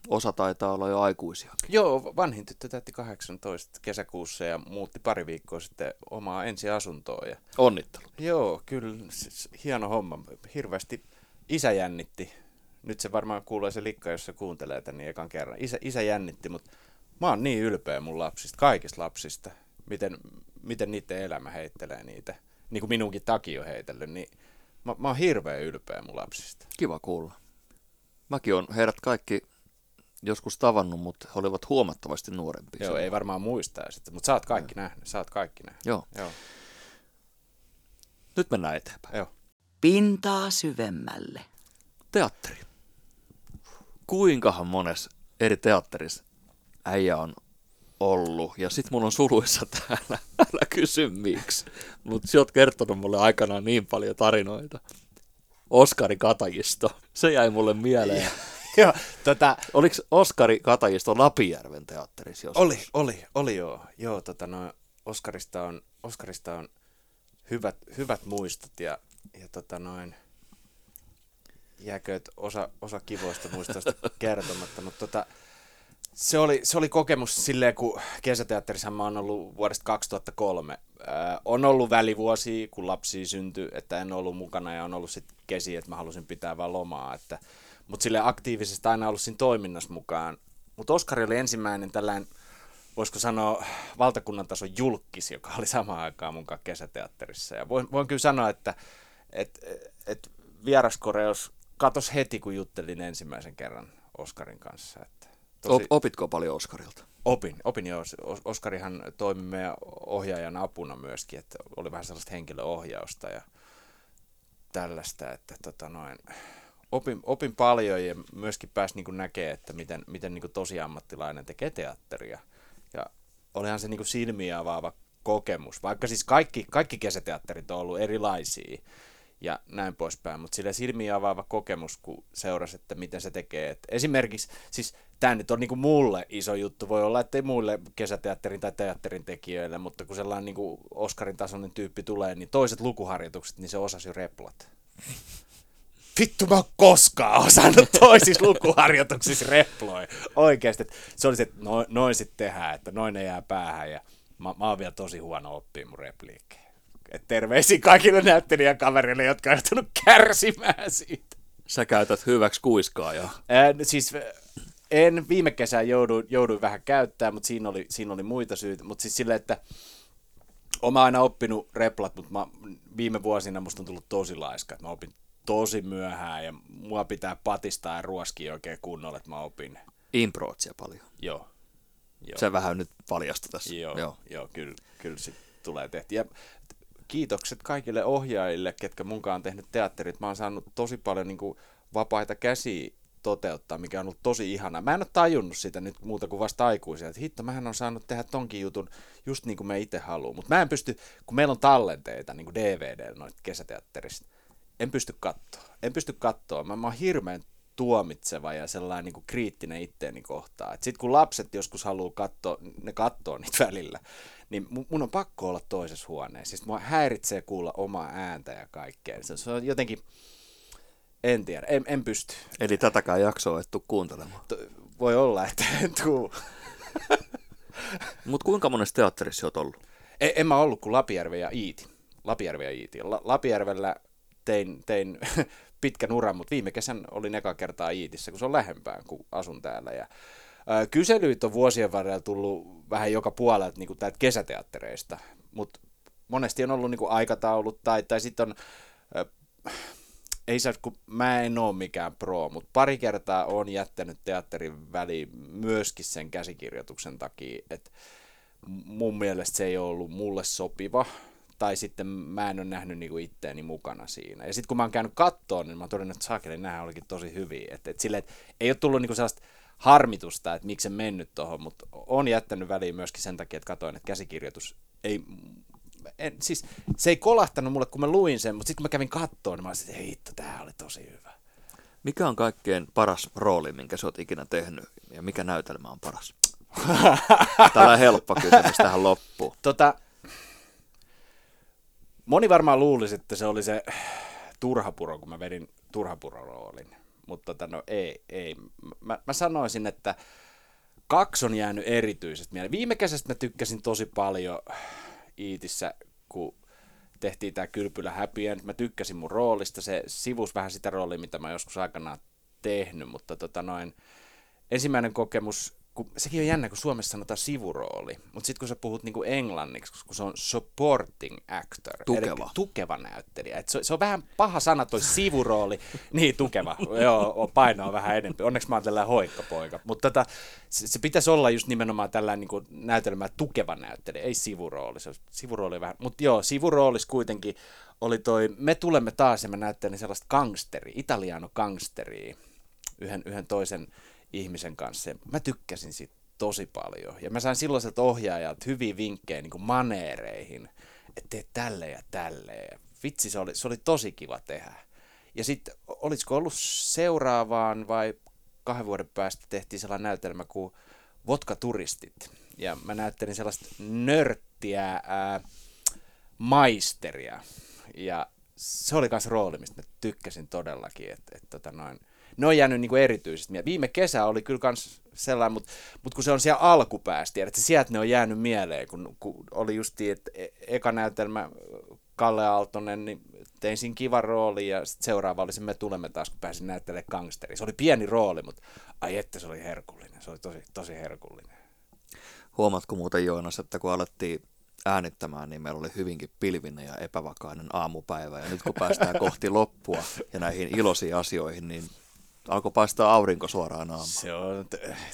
osa taitaa olla jo aikuisia. Joo, vanhin tyttö täytti 18 kesäkuussa ja muutti pari viikkoa sitten omaa ensiasuntoa. Ja Onnittelu. Joo, kyllä, siis, hieno homma. Hirveästi isä jännitti. Nyt se varmaan kuulee se likka, jos se kuuntelee tän niin ekan kerran. Isä, isä jännitti, mutta mä oon niin ylpeä mun lapsista, kaikista lapsista. Miten, miten niiden elämä heittelee niitä. Niin kuin minunkin takia on heitellyt, niin mä, mä oon hirveän ylpeä mun lapsista. Kiva kuulla. Mäkin on heidät kaikki joskus tavannut, mutta he olivat huomattavasti nuorempia. Joo, ei varmaan muista sitten, mutta sä oot kaikki nähnyt, sä oot kaikki nähnyt. Joo. Joo, Nyt mennään eteenpäin. joo. Pintaa syvemmälle. Teatteri. Kuinkahan mones eri teatterissa äijä on ollut. Ja sit mulla on suluissa täällä, älä kysy miksi. Mutta sä oot kertonut mulle aikanaan niin paljon tarinoita. Oskari Katajisto, se jäi mulle mieleen. Joo, tota, Oliko Oskari Katajisto Lapijärven teatterissa joskus? Oli, oli, oli joo. Joo, tota no, Oskarista on, Oskarista on hyvät, hyvät muistot ja, ja tota noin, jääkö osa, osa kivoista muistoista kertomatta, mutta tota, se oli, se oli kokemus silleen, kun kesäteatterissa mä oon ollut vuodesta 2003. Ää, on ollut välivuosia, kun lapsia syntyi, että en ollut mukana ja on ollut sitten kesi, että mä halusin pitää vaan lomaa. Että, mutta sille aktiivisesti aina ollut siinä toiminnassa mukaan. Mutta Oskari oli ensimmäinen tällainen, voisiko sanoa, valtakunnan tason julkis, joka oli samaan aikaan mukaan kesäteatterissa. Ja voin, voin kyllä sanoa, että et, et vieraskoreus katos heti, kun juttelin ensimmäisen kerran Oskarin kanssa. Että Op, opitko paljon Oskarilta? Opin, opin joo. Os- Oskarihan toimi meidän ohjaajan apuna myöskin, että oli vähän sellaista henkilöohjausta ja tällaista, että tota noin, opin, opin paljon ja myöskin pääsi niin näkemään, että miten, miten niin tosi ammattilainen tekee teatteria. Ja olihan se niin silmiä avaava kokemus, vaikka siis kaikki, kaikki kesäteatterit on ollut erilaisia ja näin poispäin, mutta sillä silmiä avaava kokemus, kun seurasi, että miten se tekee. Et esimerkiksi, siis tämä nyt on niinku mulle iso juttu, voi olla, että ei muille kesäteatterin tai teatterin tekijöille, mutta kun sellainen niinku Oscarin tasoinen tyyppi tulee, niin toiset lukuharjoitukset, niin se osasi replat. Vittu mä oon koskaan osannut toisissa lukuharjoituksissa reploi. Oikeasti, se oli se, että noin, noin sitten tehdään, että noin ne jää päähän ja mä, mä oon vielä tosi huono oppia mun repliikkejä. Et terveisiä kaikille näyttelijäkavereille, jotka on joutunut kärsimään siitä. Sä käytät hyväksi kuiskaa ja Ää, siis en viime kesään jouduin, jouduin vähän käyttää, mutta siinä oli, siinä oli muita syitä. Mutta siis silleen, että olen aina oppinut replat, mutta mä, viime vuosina musta on tullut tosi laiska. Että mä opin tosi myöhään ja mua pitää patistaa ja ruoskia oikein kunnolla, että mä opin. improotsia paljon. Joo. Joo. Se vähän nyt paljasta tässä. Joo, joo. joo kyllä, kyllä sit tulee tehty. Ja kiitokset kaikille ohjaajille, ketkä munkaan on tehnyt teatterit. Mä oon saanut tosi paljon niin kuin, vapaita käsiä toteuttaa, mikä on ollut tosi ihana. Mä en ole tajunnut sitä nyt muuta kuin vasta aikuisia, että hitto, mähän on saanut tehdä tonkin jutun just niin kuin me itse haluamme. Mutta mä en pysty, kun meillä on tallenteita niin kuin DVD noita kesäteatterista, en pysty katsoa. En pysty katsoa. Mä, mä oon hirveän tuomitseva ja sellainen niin kuin kriittinen itteeni kohtaan. Sitten kun lapset joskus haluaa katsoa, ne katsoo niitä välillä, niin mun on pakko olla toisessa huoneessa. Siis mua häiritsee kuulla omaa ääntä ja kaikkea. Se, on jotenkin, en tiedä, en, en pysty. Eli tätäkään jaksoa et tuu kuuntelemaan. Voi olla, että en tuu. Mutta kuinka monessa teatterissa oot ollut? En, en mä ollut kuin Lapijärvi ja Iiti. Lapijärvi ja Iiti. La, Lapijärvellä tein, tein pitkän uran, mutta viime kesän olin eka kertaa Iitissä, kun se on lähempään, kun asun täällä. Ja, ää, kyselyitä on vuosien varrella tullut vähän joka puolelta niin täältä kesäteattereista, mutta monesti on ollut niin kuin aikataulut tai, tai sitten on, ää, ei saa, kun mä en ole mikään pro, mutta pari kertaa on jättänyt teatterin väliin myöskin sen käsikirjoituksen takia, että mun mielestä se ei ollut mulle sopiva, tai sitten mä en ole nähnyt niinku itteeni mukana siinä. Ja sitten kun mä oon käynyt kattoon, niin mä oon todennut, että saakeli, nämä olikin tosi hyviä. Että et sille, et ei ole tullut niinku sellaista harmitusta, että miksi en mennyt tuohon, mutta on jättänyt väliin myöskin sen takia, että katoin, että käsikirjoitus ei en, siis se ei kolahtanut mulle, kun mä luin sen, mutta sitten kun mä kävin kattoon, niin mä olisin, että hitto, tää oli tosi hyvä. Mikä on kaikkein paras rooli, minkä sä oot ikinä tehnyt, ja mikä näytelmä on paras? Tällä helppo kysymys tähän loppuun. Tota, moni varmaan luulisi, että se oli se turhapuro, kun mä vedin turhapuro-roolin. Mutta tota, no ei, ei. Mä, mä sanoisin, että kaksi on jäänyt erityisesti mieleen. Viime kesästä mä tykkäsin tosi paljon Iitissä, kun tehtiin tämä Kylpylä Happy End. Mä tykkäsin mun roolista, se sivus vähän sitä roolia, mitä mä joskus aikanaan tehnyt, mutta tota noin, ensimmäinen kokemus kun, sekin on jännä, kun Suomessa sanotaan sivurooli, mutta sitten kun sä puhut niinku englanniksi, kun se on supporting actor, tukeva, eli tukeva näyttelijä. Et se, se, on vähän paha sana toi sivurooli, niin tukeva, joo, paino on vähän enemmän. Onneksi mä oon tällainen hoikkapoika, mutta tota, se, se, pitäisi olla just nimenomaan tällainen niinku näytelmä tukeva näyttelijä, ei sivurooli. Se sivurooli vähän, mutta joo, sivuroolis kuitenkin oli toi, me tulemme taas ja mä näyttelin sellaista gangsteri, italiano gangsteria, yhden, yhden toisen ihmisen kanssa. Mä tykkäsin siitä tosi paljon. Ja mä sain silloiset ohjaajat hyviä vinkkejä niin kuin maneereihin, että tee tälle ja tälle. Vitsi, se oli, se oli tosi kiva tehdä. Ja sitten, olisiko ollut seuraavaan vai kahden vuoden päästä tehtiin sellainen näytelmä kuin Vodka-turistit. Ja mä näyttelin sellaista nörttiä ää, maisteria. Ja se oli myös rooli, mistä mä tykkäsin todellakin. Että et, tota noin, ne on jäänyt niin kuin erityisesti mieleen. Viime kesä oli kyllä kans sellainen, mutta, mutta kun se on siellä alkupäästä, että sieltä ne on jäänyt mieleen, kun, kun oli just että e, eka näytelmä Kalle Aaltonen, niin tein siinä kivan rooli ja sitten seuraava oli se Me tulemme taas, kun pääsin näyttelemään gangsteri. Se oli pieni rooli, mutta ai että se oli herkullinen, se oli tosi, tosi herkullinen. Huomatko muuten Joonas, että kun alettiin äänittämään, niin meillä oli hyvinkin pilvinen ja epävakainen aamupäivä. Ja nyt kun päästään kohti loppua ja näihin iloisiin asioihin, niin alkoi paistaa aurinko suoraan aamuun. Se on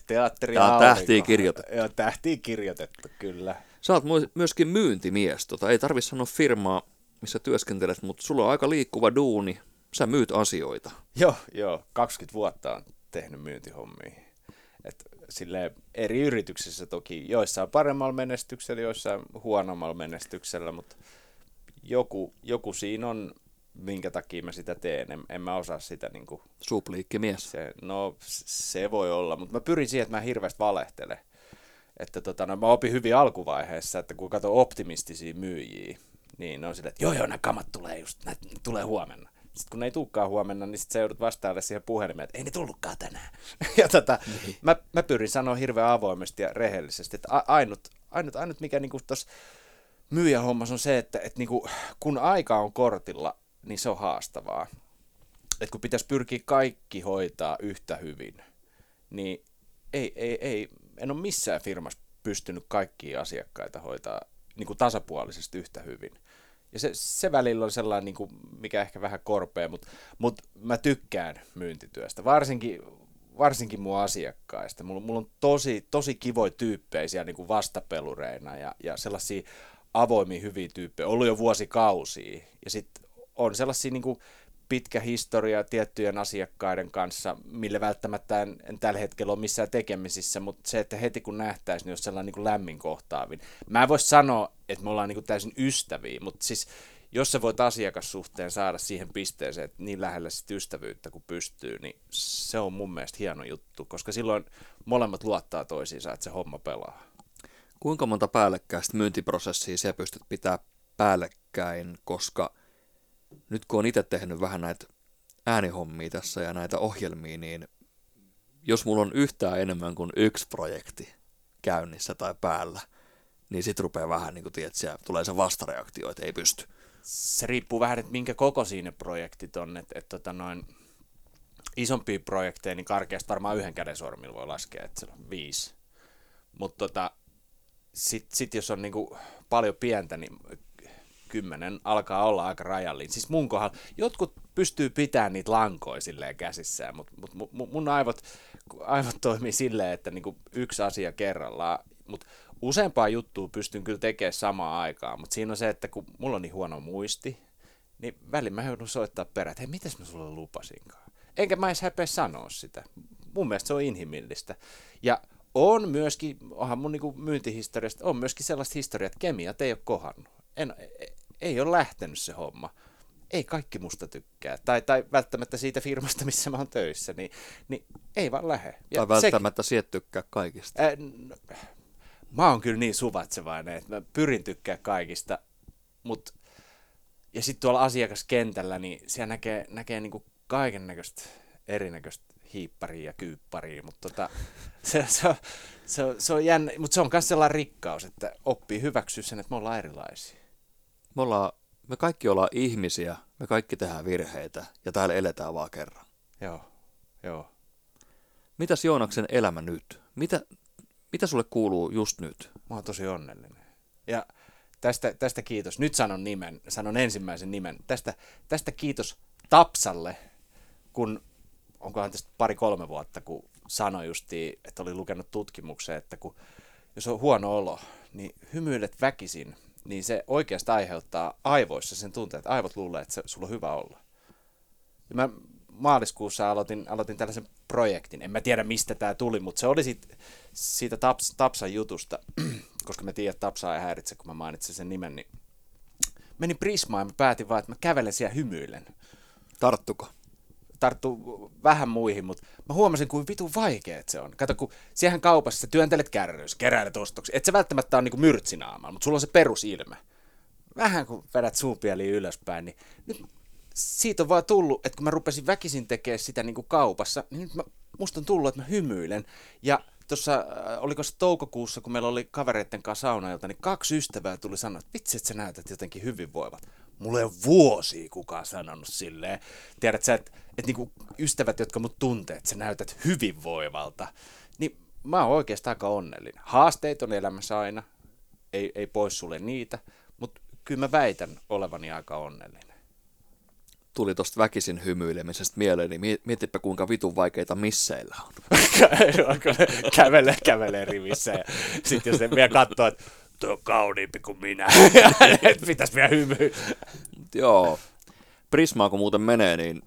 teatteri Tämä on tähtiin kirjoitettu. Joo, tähtiin kirjoitettu, kyllä. Sä oot myöskin myyntimies. Tota, ei tarvi sanoa firmaa, missä työskentelet, mutta sulla on aika liikkuva duuni. Sä myyt asioita. Joo, joo. 20 vuotta on tehnyt myyntihommia. Et sille eri yrityksissä toki, joissain paremmalla menestyksellä, joissain huonommalla menestyksellä, mutta joku, joku siinä on minkä takia mä sitä teen. En, en mä osaa sitä niin kuin, Supliikkimies. Se, no se voi olla, mutta mä pyrin siihen, että mä hirveästi valehtele. Että tota, no, mä opin hyvin alkuvaiheessa, että kun katson optimistisia myyjiä, niin ne on sille, että joo joo, nämä kamat tulee just, nämä tulee huomenna. Sitten kun ne ei tulekaan huomenna, niin sitten sä joudut vastaamaan siihen puhelimeen, että ei ne tullutkaan tänään. ja tota, niin. mä, mä pyrin sanoa hirveän avoimesti ja rehellisesti, että ainut, ainut, ainut mikä niinku tuossa myyjähommassa on se, että, että niinku, kun aika on kortilla, niin se on haastavaa. Et kun pitäisi pyrkiä kaikki hoitaa yhtä hyvin, niin ei, ei, ei, en ole missään firmassa pystynyt kaikkia asiakkaita hoitaa niin kuin tasapuolisesti yhtä hyvin. Ja se, se välillä on sellainen, niin kuin, mikä ehkä vähän korpea, mutta, mutta mä tykkään myyntityöstä, varsinkin, varsinkin mun asiakkaista. Mulla, mulla on tosi, tosi kivoja tyyppejä siellä niin kuin vastapelureina ja, ja sellaisia avoimia hyviä tyyppejä, ollut jo vuosikausia. Ja sitten on sellaisia niin kuin pitkä historia tiettyjen asiakkaiden kanssa, millä välttämättä en, en tällä hetkellä ole missään tekemisissä, mutta se, että heti kun nähtäisiin, niin olisi sellainen niin kuin lämmin kohtaavin. Mä en voi sanoa, että me ollaan niin kuin täysin ystäviä, mutta siis jos sä voit asiakassuhteen saada siihen pisteeseen, että niin lähellä sit ystävyyttä kuin pystyy, niin se on mun mielestä hieno juttu, koska silloin molemmat luottaa toisiinsa, että se homma pelaa. Kuinka monta päällekkäistä myyntiprosessia sä pystyt pitää päällekkäin, koska nyt kun on itse tehnyt vähän näitä äänihommia tässä ja näitä ohjelmia, niin jos mulla on yhtään enemmän kuin yksi projekti käynnissä tai päällä, niin sit rupeaa vähän niin kuin, tiedät, tulee se vastareaktio, että ei pysty. Se riippuu vähän, että minkä koko siinä projektit on, että, että tota noin, isompia projekteja, niin karkeasti varmaan yhden käden sormilla voi laskea, että se on viisi. Mutta tota, sitten sit jos on niinku paljon pientä, niin kymmenen alkaa olla aika rajallinen. Siis mun kohdalla, jotkut pystyy pitämään niitä lankoja silleen käsissään, mutta mut, mut, mun aivot, aivot toimii silleen, että niinku yksi asia kerrallaan, mutta useampaa juttua pystyn kyllä tekemään samaan aikaan, mutta siinä on se, että kun mulla on niin huono muisti, niin välillä mä joudun soittaa perään, että hei, mitäs mä sulle lupasinkaan? Enkä mä edes häpeä sanoa sitä. Mun mielestä se on inhimillistä. Ja on myöskin, onhan mun niin myyntihistoriasta, on myöskin sellaista historiaa, että kemiat ei ole kohannut. En, ei ole lähtenyt se homma. Ei kaikki musta tykkää. Tai, tai välttämättä siitä firmasta, missä mä oon töissä, niin, niin ei vaan lähde. Ja tai välttämättä se, tykkää kaikista. Ää, no, mä oon kyllä niin suvatsevainen, että mä pyrin tykkää kaikista, mutta ja sitten tuolla asiakaskentällä, niin siellä näkee, näkee niinku kaiken näköistä erinäköistä hiipparia ja kyipparia, mutta tota, se, se, on, se, on, se on jännä, mutta se on myös sellainen rikkaus, että oppii hyväksyä sen, että me ollaan erilaisia. Me, ollaan, me kaikki ollaan ihmisiä, me kaikki tehdään virheitä ja täällä eletään vaan kerran. Joo, joo. Mitäs Joonaksen elämä nyt? Mitä, mitä sulle kuuluu just nyt? Mä oon tosi onnellinen. Ja tästä, tästä kiitos. Nyt sanon nimen, sanon ensimmäisen nimen. Tästä, tästä kiitos Tapsalle, kun onkohan tästä pari-kolme vuotta, kun sanoi justi, että oli lukenut tutkimuksen, että kun, jos on huono olo, niin hymyilet väkisin, niin se oikeasti aiheuttaa aivoissa sen tunteen, että aivot luulee, että se, sulla on hyvä olla. Ja mä maaliskuussa aloitin, aloitin tällaisen projektin. En mä tiedä, mistä tämä tuli, mutta se oli sit, siitä Taps, Tapsan jutusta, koska mä tiedän, että Tapsa ei häiritse, kun mä mainitsin sen nimen, niin menin Prismaan ja mä päätin vaan, että mä kävelen siellä hymyilen. Tarttuko? Tarttu vähän muihin, mutta mä huomasin, kuin vitu vaikeet se on. Kato, kun siihen kaupassa sä työntelet kärryys, keräilet ostoksia, et se välttämättä on niinku myrtsinaama, mutta sulla on se perusilme. Vähän kun vedät suupieliin ylöspäin, niin nyt siitä on vaan tullut, että kun mä rupesin väkisin tekemään sitä niin kuin kaupassa, niin nyt mä, musta on tullut, että mä hymyilen. Ja tuossa, äh, oliko se toukokuussa, kun meillä oli kavereiden kanssa saunailta, niin kaksi ystävää tuli sanoa, että vitsi, että sä näytät jotenkin hyvinvoivat. Mulle ei ole vuosia kukaan sanonut silleen. Tiedät sä, että, että niinku ystävät, jotka mut tuntee, että sä näytät hyvinvoivalta. Niin mä oon oikeastaan aika onnellinen. Haasteet on elämässä aina, ei, ei pois sulle niitä, mutta kyllä mä väitän olevani aika onnellinen tuli tuosta väkisin hymyilemisestä mieleen, niin mietipä kuinka vitun vaikeita misseillä on. kävelee, kävelee rivissä ja sitten jos ne vielä katsoo, että tuo on kauniimpi kuin minä, että pitäisi vielä hymyä. Joo. Prismaa kun muuten menee, niin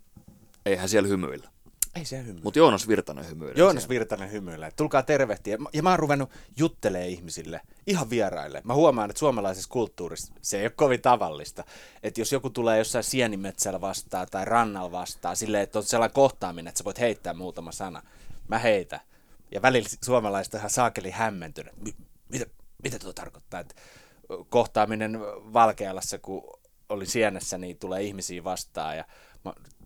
eihän siellä hymyillä. Ei se hymyillä. Mutta Joonas Virtanen hymyilee. Joonas siellä. Virtanen hymyilee. Tulkaa tervehtiä. Ja mä oon ruvennut juttelee ihmisille, ihan vieraille. Mä huomaan, että suomalaisessa kulttuurissa se ei ole kovin tavallista. Että jos joku tulee jossain sienimetsällä vastaan tai rannalla vastaan, silleen, että on sellainen kohtaaminen, että sä voit heittää muutama sana. Mä heitä. Ja välillä suomalaiset on ihan saakeli hämmentynyt. Mitä, mitä tuo tarkoittaa? Että kohtaaminen Valkealassa, kun oli sienessä, niin tulee ihmisiä vastaan ja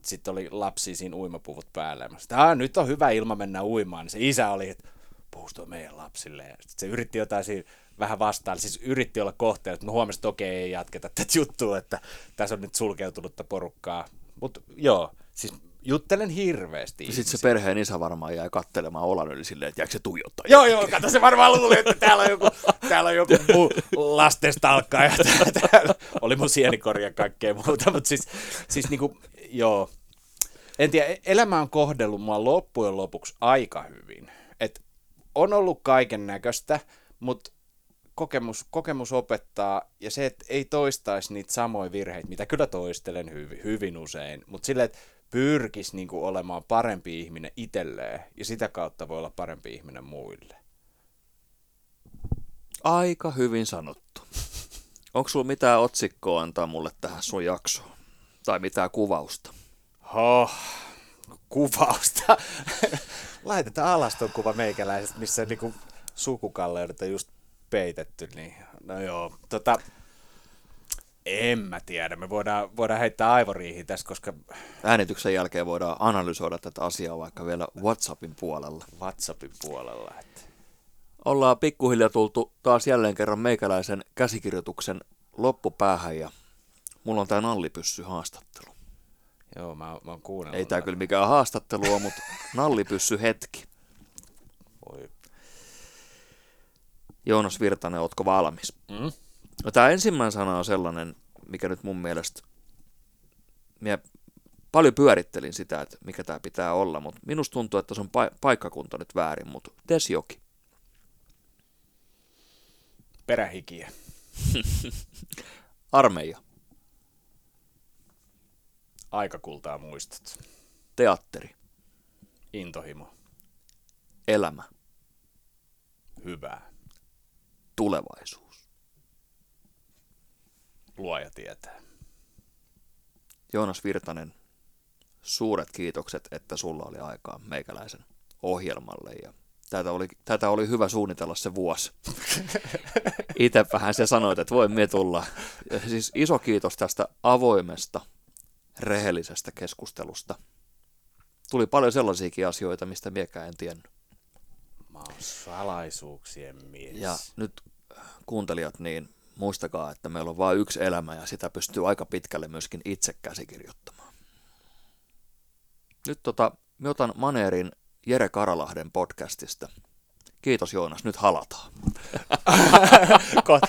sitten oli lapsi siinä uimapuvut päällä. Mä sanoin, nyt on hyvä ilma mennä uimaan. Niin se isä oli, että puhuisi meidän lapsille. Ja se yritti jotain siinä vähän vastaan. Siis yritti olla kohteella, että no huomasin, että okei, ei jatketa tätä juttua, että tässä on nyt sulkeutunutta porukkaa. Mutta joo, siis juttelen hirveästi. Sitten se perheen isä varmaan jäi kattelemaan olan yli silleen, että jääkö se tuijottaa. Joo, joo, kato se varmaan luuli, että täällä on joku, täällä on joku muu lastestalkka ja täällä oli mun sienikori ja kaikkea muuta, mutta siis, siis niinku, joo. En tiedä, elämä on kohdellut mua loppujen lopuksi aika hyvin. Et on ollut kaiken näköistä, mutta kokemus, kokemus opettaa, ja se, että ei toistaisi niitä samoja virheitä, mitä kyllä toistelen hyvin, hyvin usein, mutta silleen, että pyrkisi niin kuin olemaan parempi ihminen itselleen ja sitä kautta voi olla parempi ihminen muille. Aika hyvin sanottu. Onko sulla mitään otsikkoa antaa mulle tähän sun jaksoon? Tai mitään kuvausta? Oh, kuvausta. Laitetaan alas tuon kuva meikäläisestä, missä niinku sukukalleudet on just peitetty. Niin, no joo, tota, en mä tiedä. Me voidaan, voidaan heittää aivoriihin tässä, koska Äänityksen jälkeen voidaan analysoida tätä asiaa vaikka vielä WhatsAppin puolella. WhatsAppin puolella. Että. Ollaan pikkuhiljaa tultu taas jälleen kerran meikäläisen käsikirjoituksen loppupäähän ja mulla on tää nallipyssy haastattelu. Joo, mä, mä oon kuunnellut. Ei tää kyllä mikään haastattelua, mutta nallipyssy hetki. Voi. Joonas Virtanen, ootko valmis? Mm? No tämä ensimmäinen sana on sellainen, mikä nyt mun mielestä, minä paljon pyörittelin sitä, että mikä tämä pitää olla, mutta minusta tuntuu, että se on pa- paikkakunta nyt väärin, mutta Tesjoki. Perähikiä. Armeija, Aikakultaa muistot. teatteri, Intohimo. elämä, Hyvää. tulevaisuus. Luoja tietää. Joonas Virtanen, suuret kiitokset, että sulla oli aikaa meikäläisen ohjelmalle ja tätä oli, tätä oli hyvä suunnitella se vuosi. Itsepähän se sanoit, että voi me tulla. Ja siis iso kiitos tästä avoimesta, rehellisestä keskustelusta. Tuli paljon sellaisiakin asioita, mistä miekään en tiennyt. Mä oon salaisuuksien mies. Ja nyt kuuntelijat, niin muistakaa, että meillä on vain yksi elämä ja sitä pystyy aika pitkälle myöskin itse käsikirjoittamaan. Nyt tota, me otan maneerin Jere Karalahden podcastista. Kiitos Joonas, nyt halataan. kohta,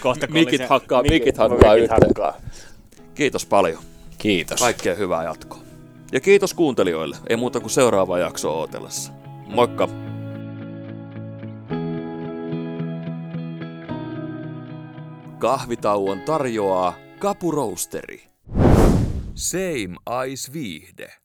kohta Mikit hakkaa, mikit- mikit hakkaa mikit hakkaa. Kiitos paljon. Kiitos. Kaikkea hyvää jatkoa. Ja kiitos kuuntelijoille. Ei muuta kuin seuraava jakso ootellessa. Moikka! Kahvitauon tarjoaa Kapu Roasteri. Same Ice Viihde.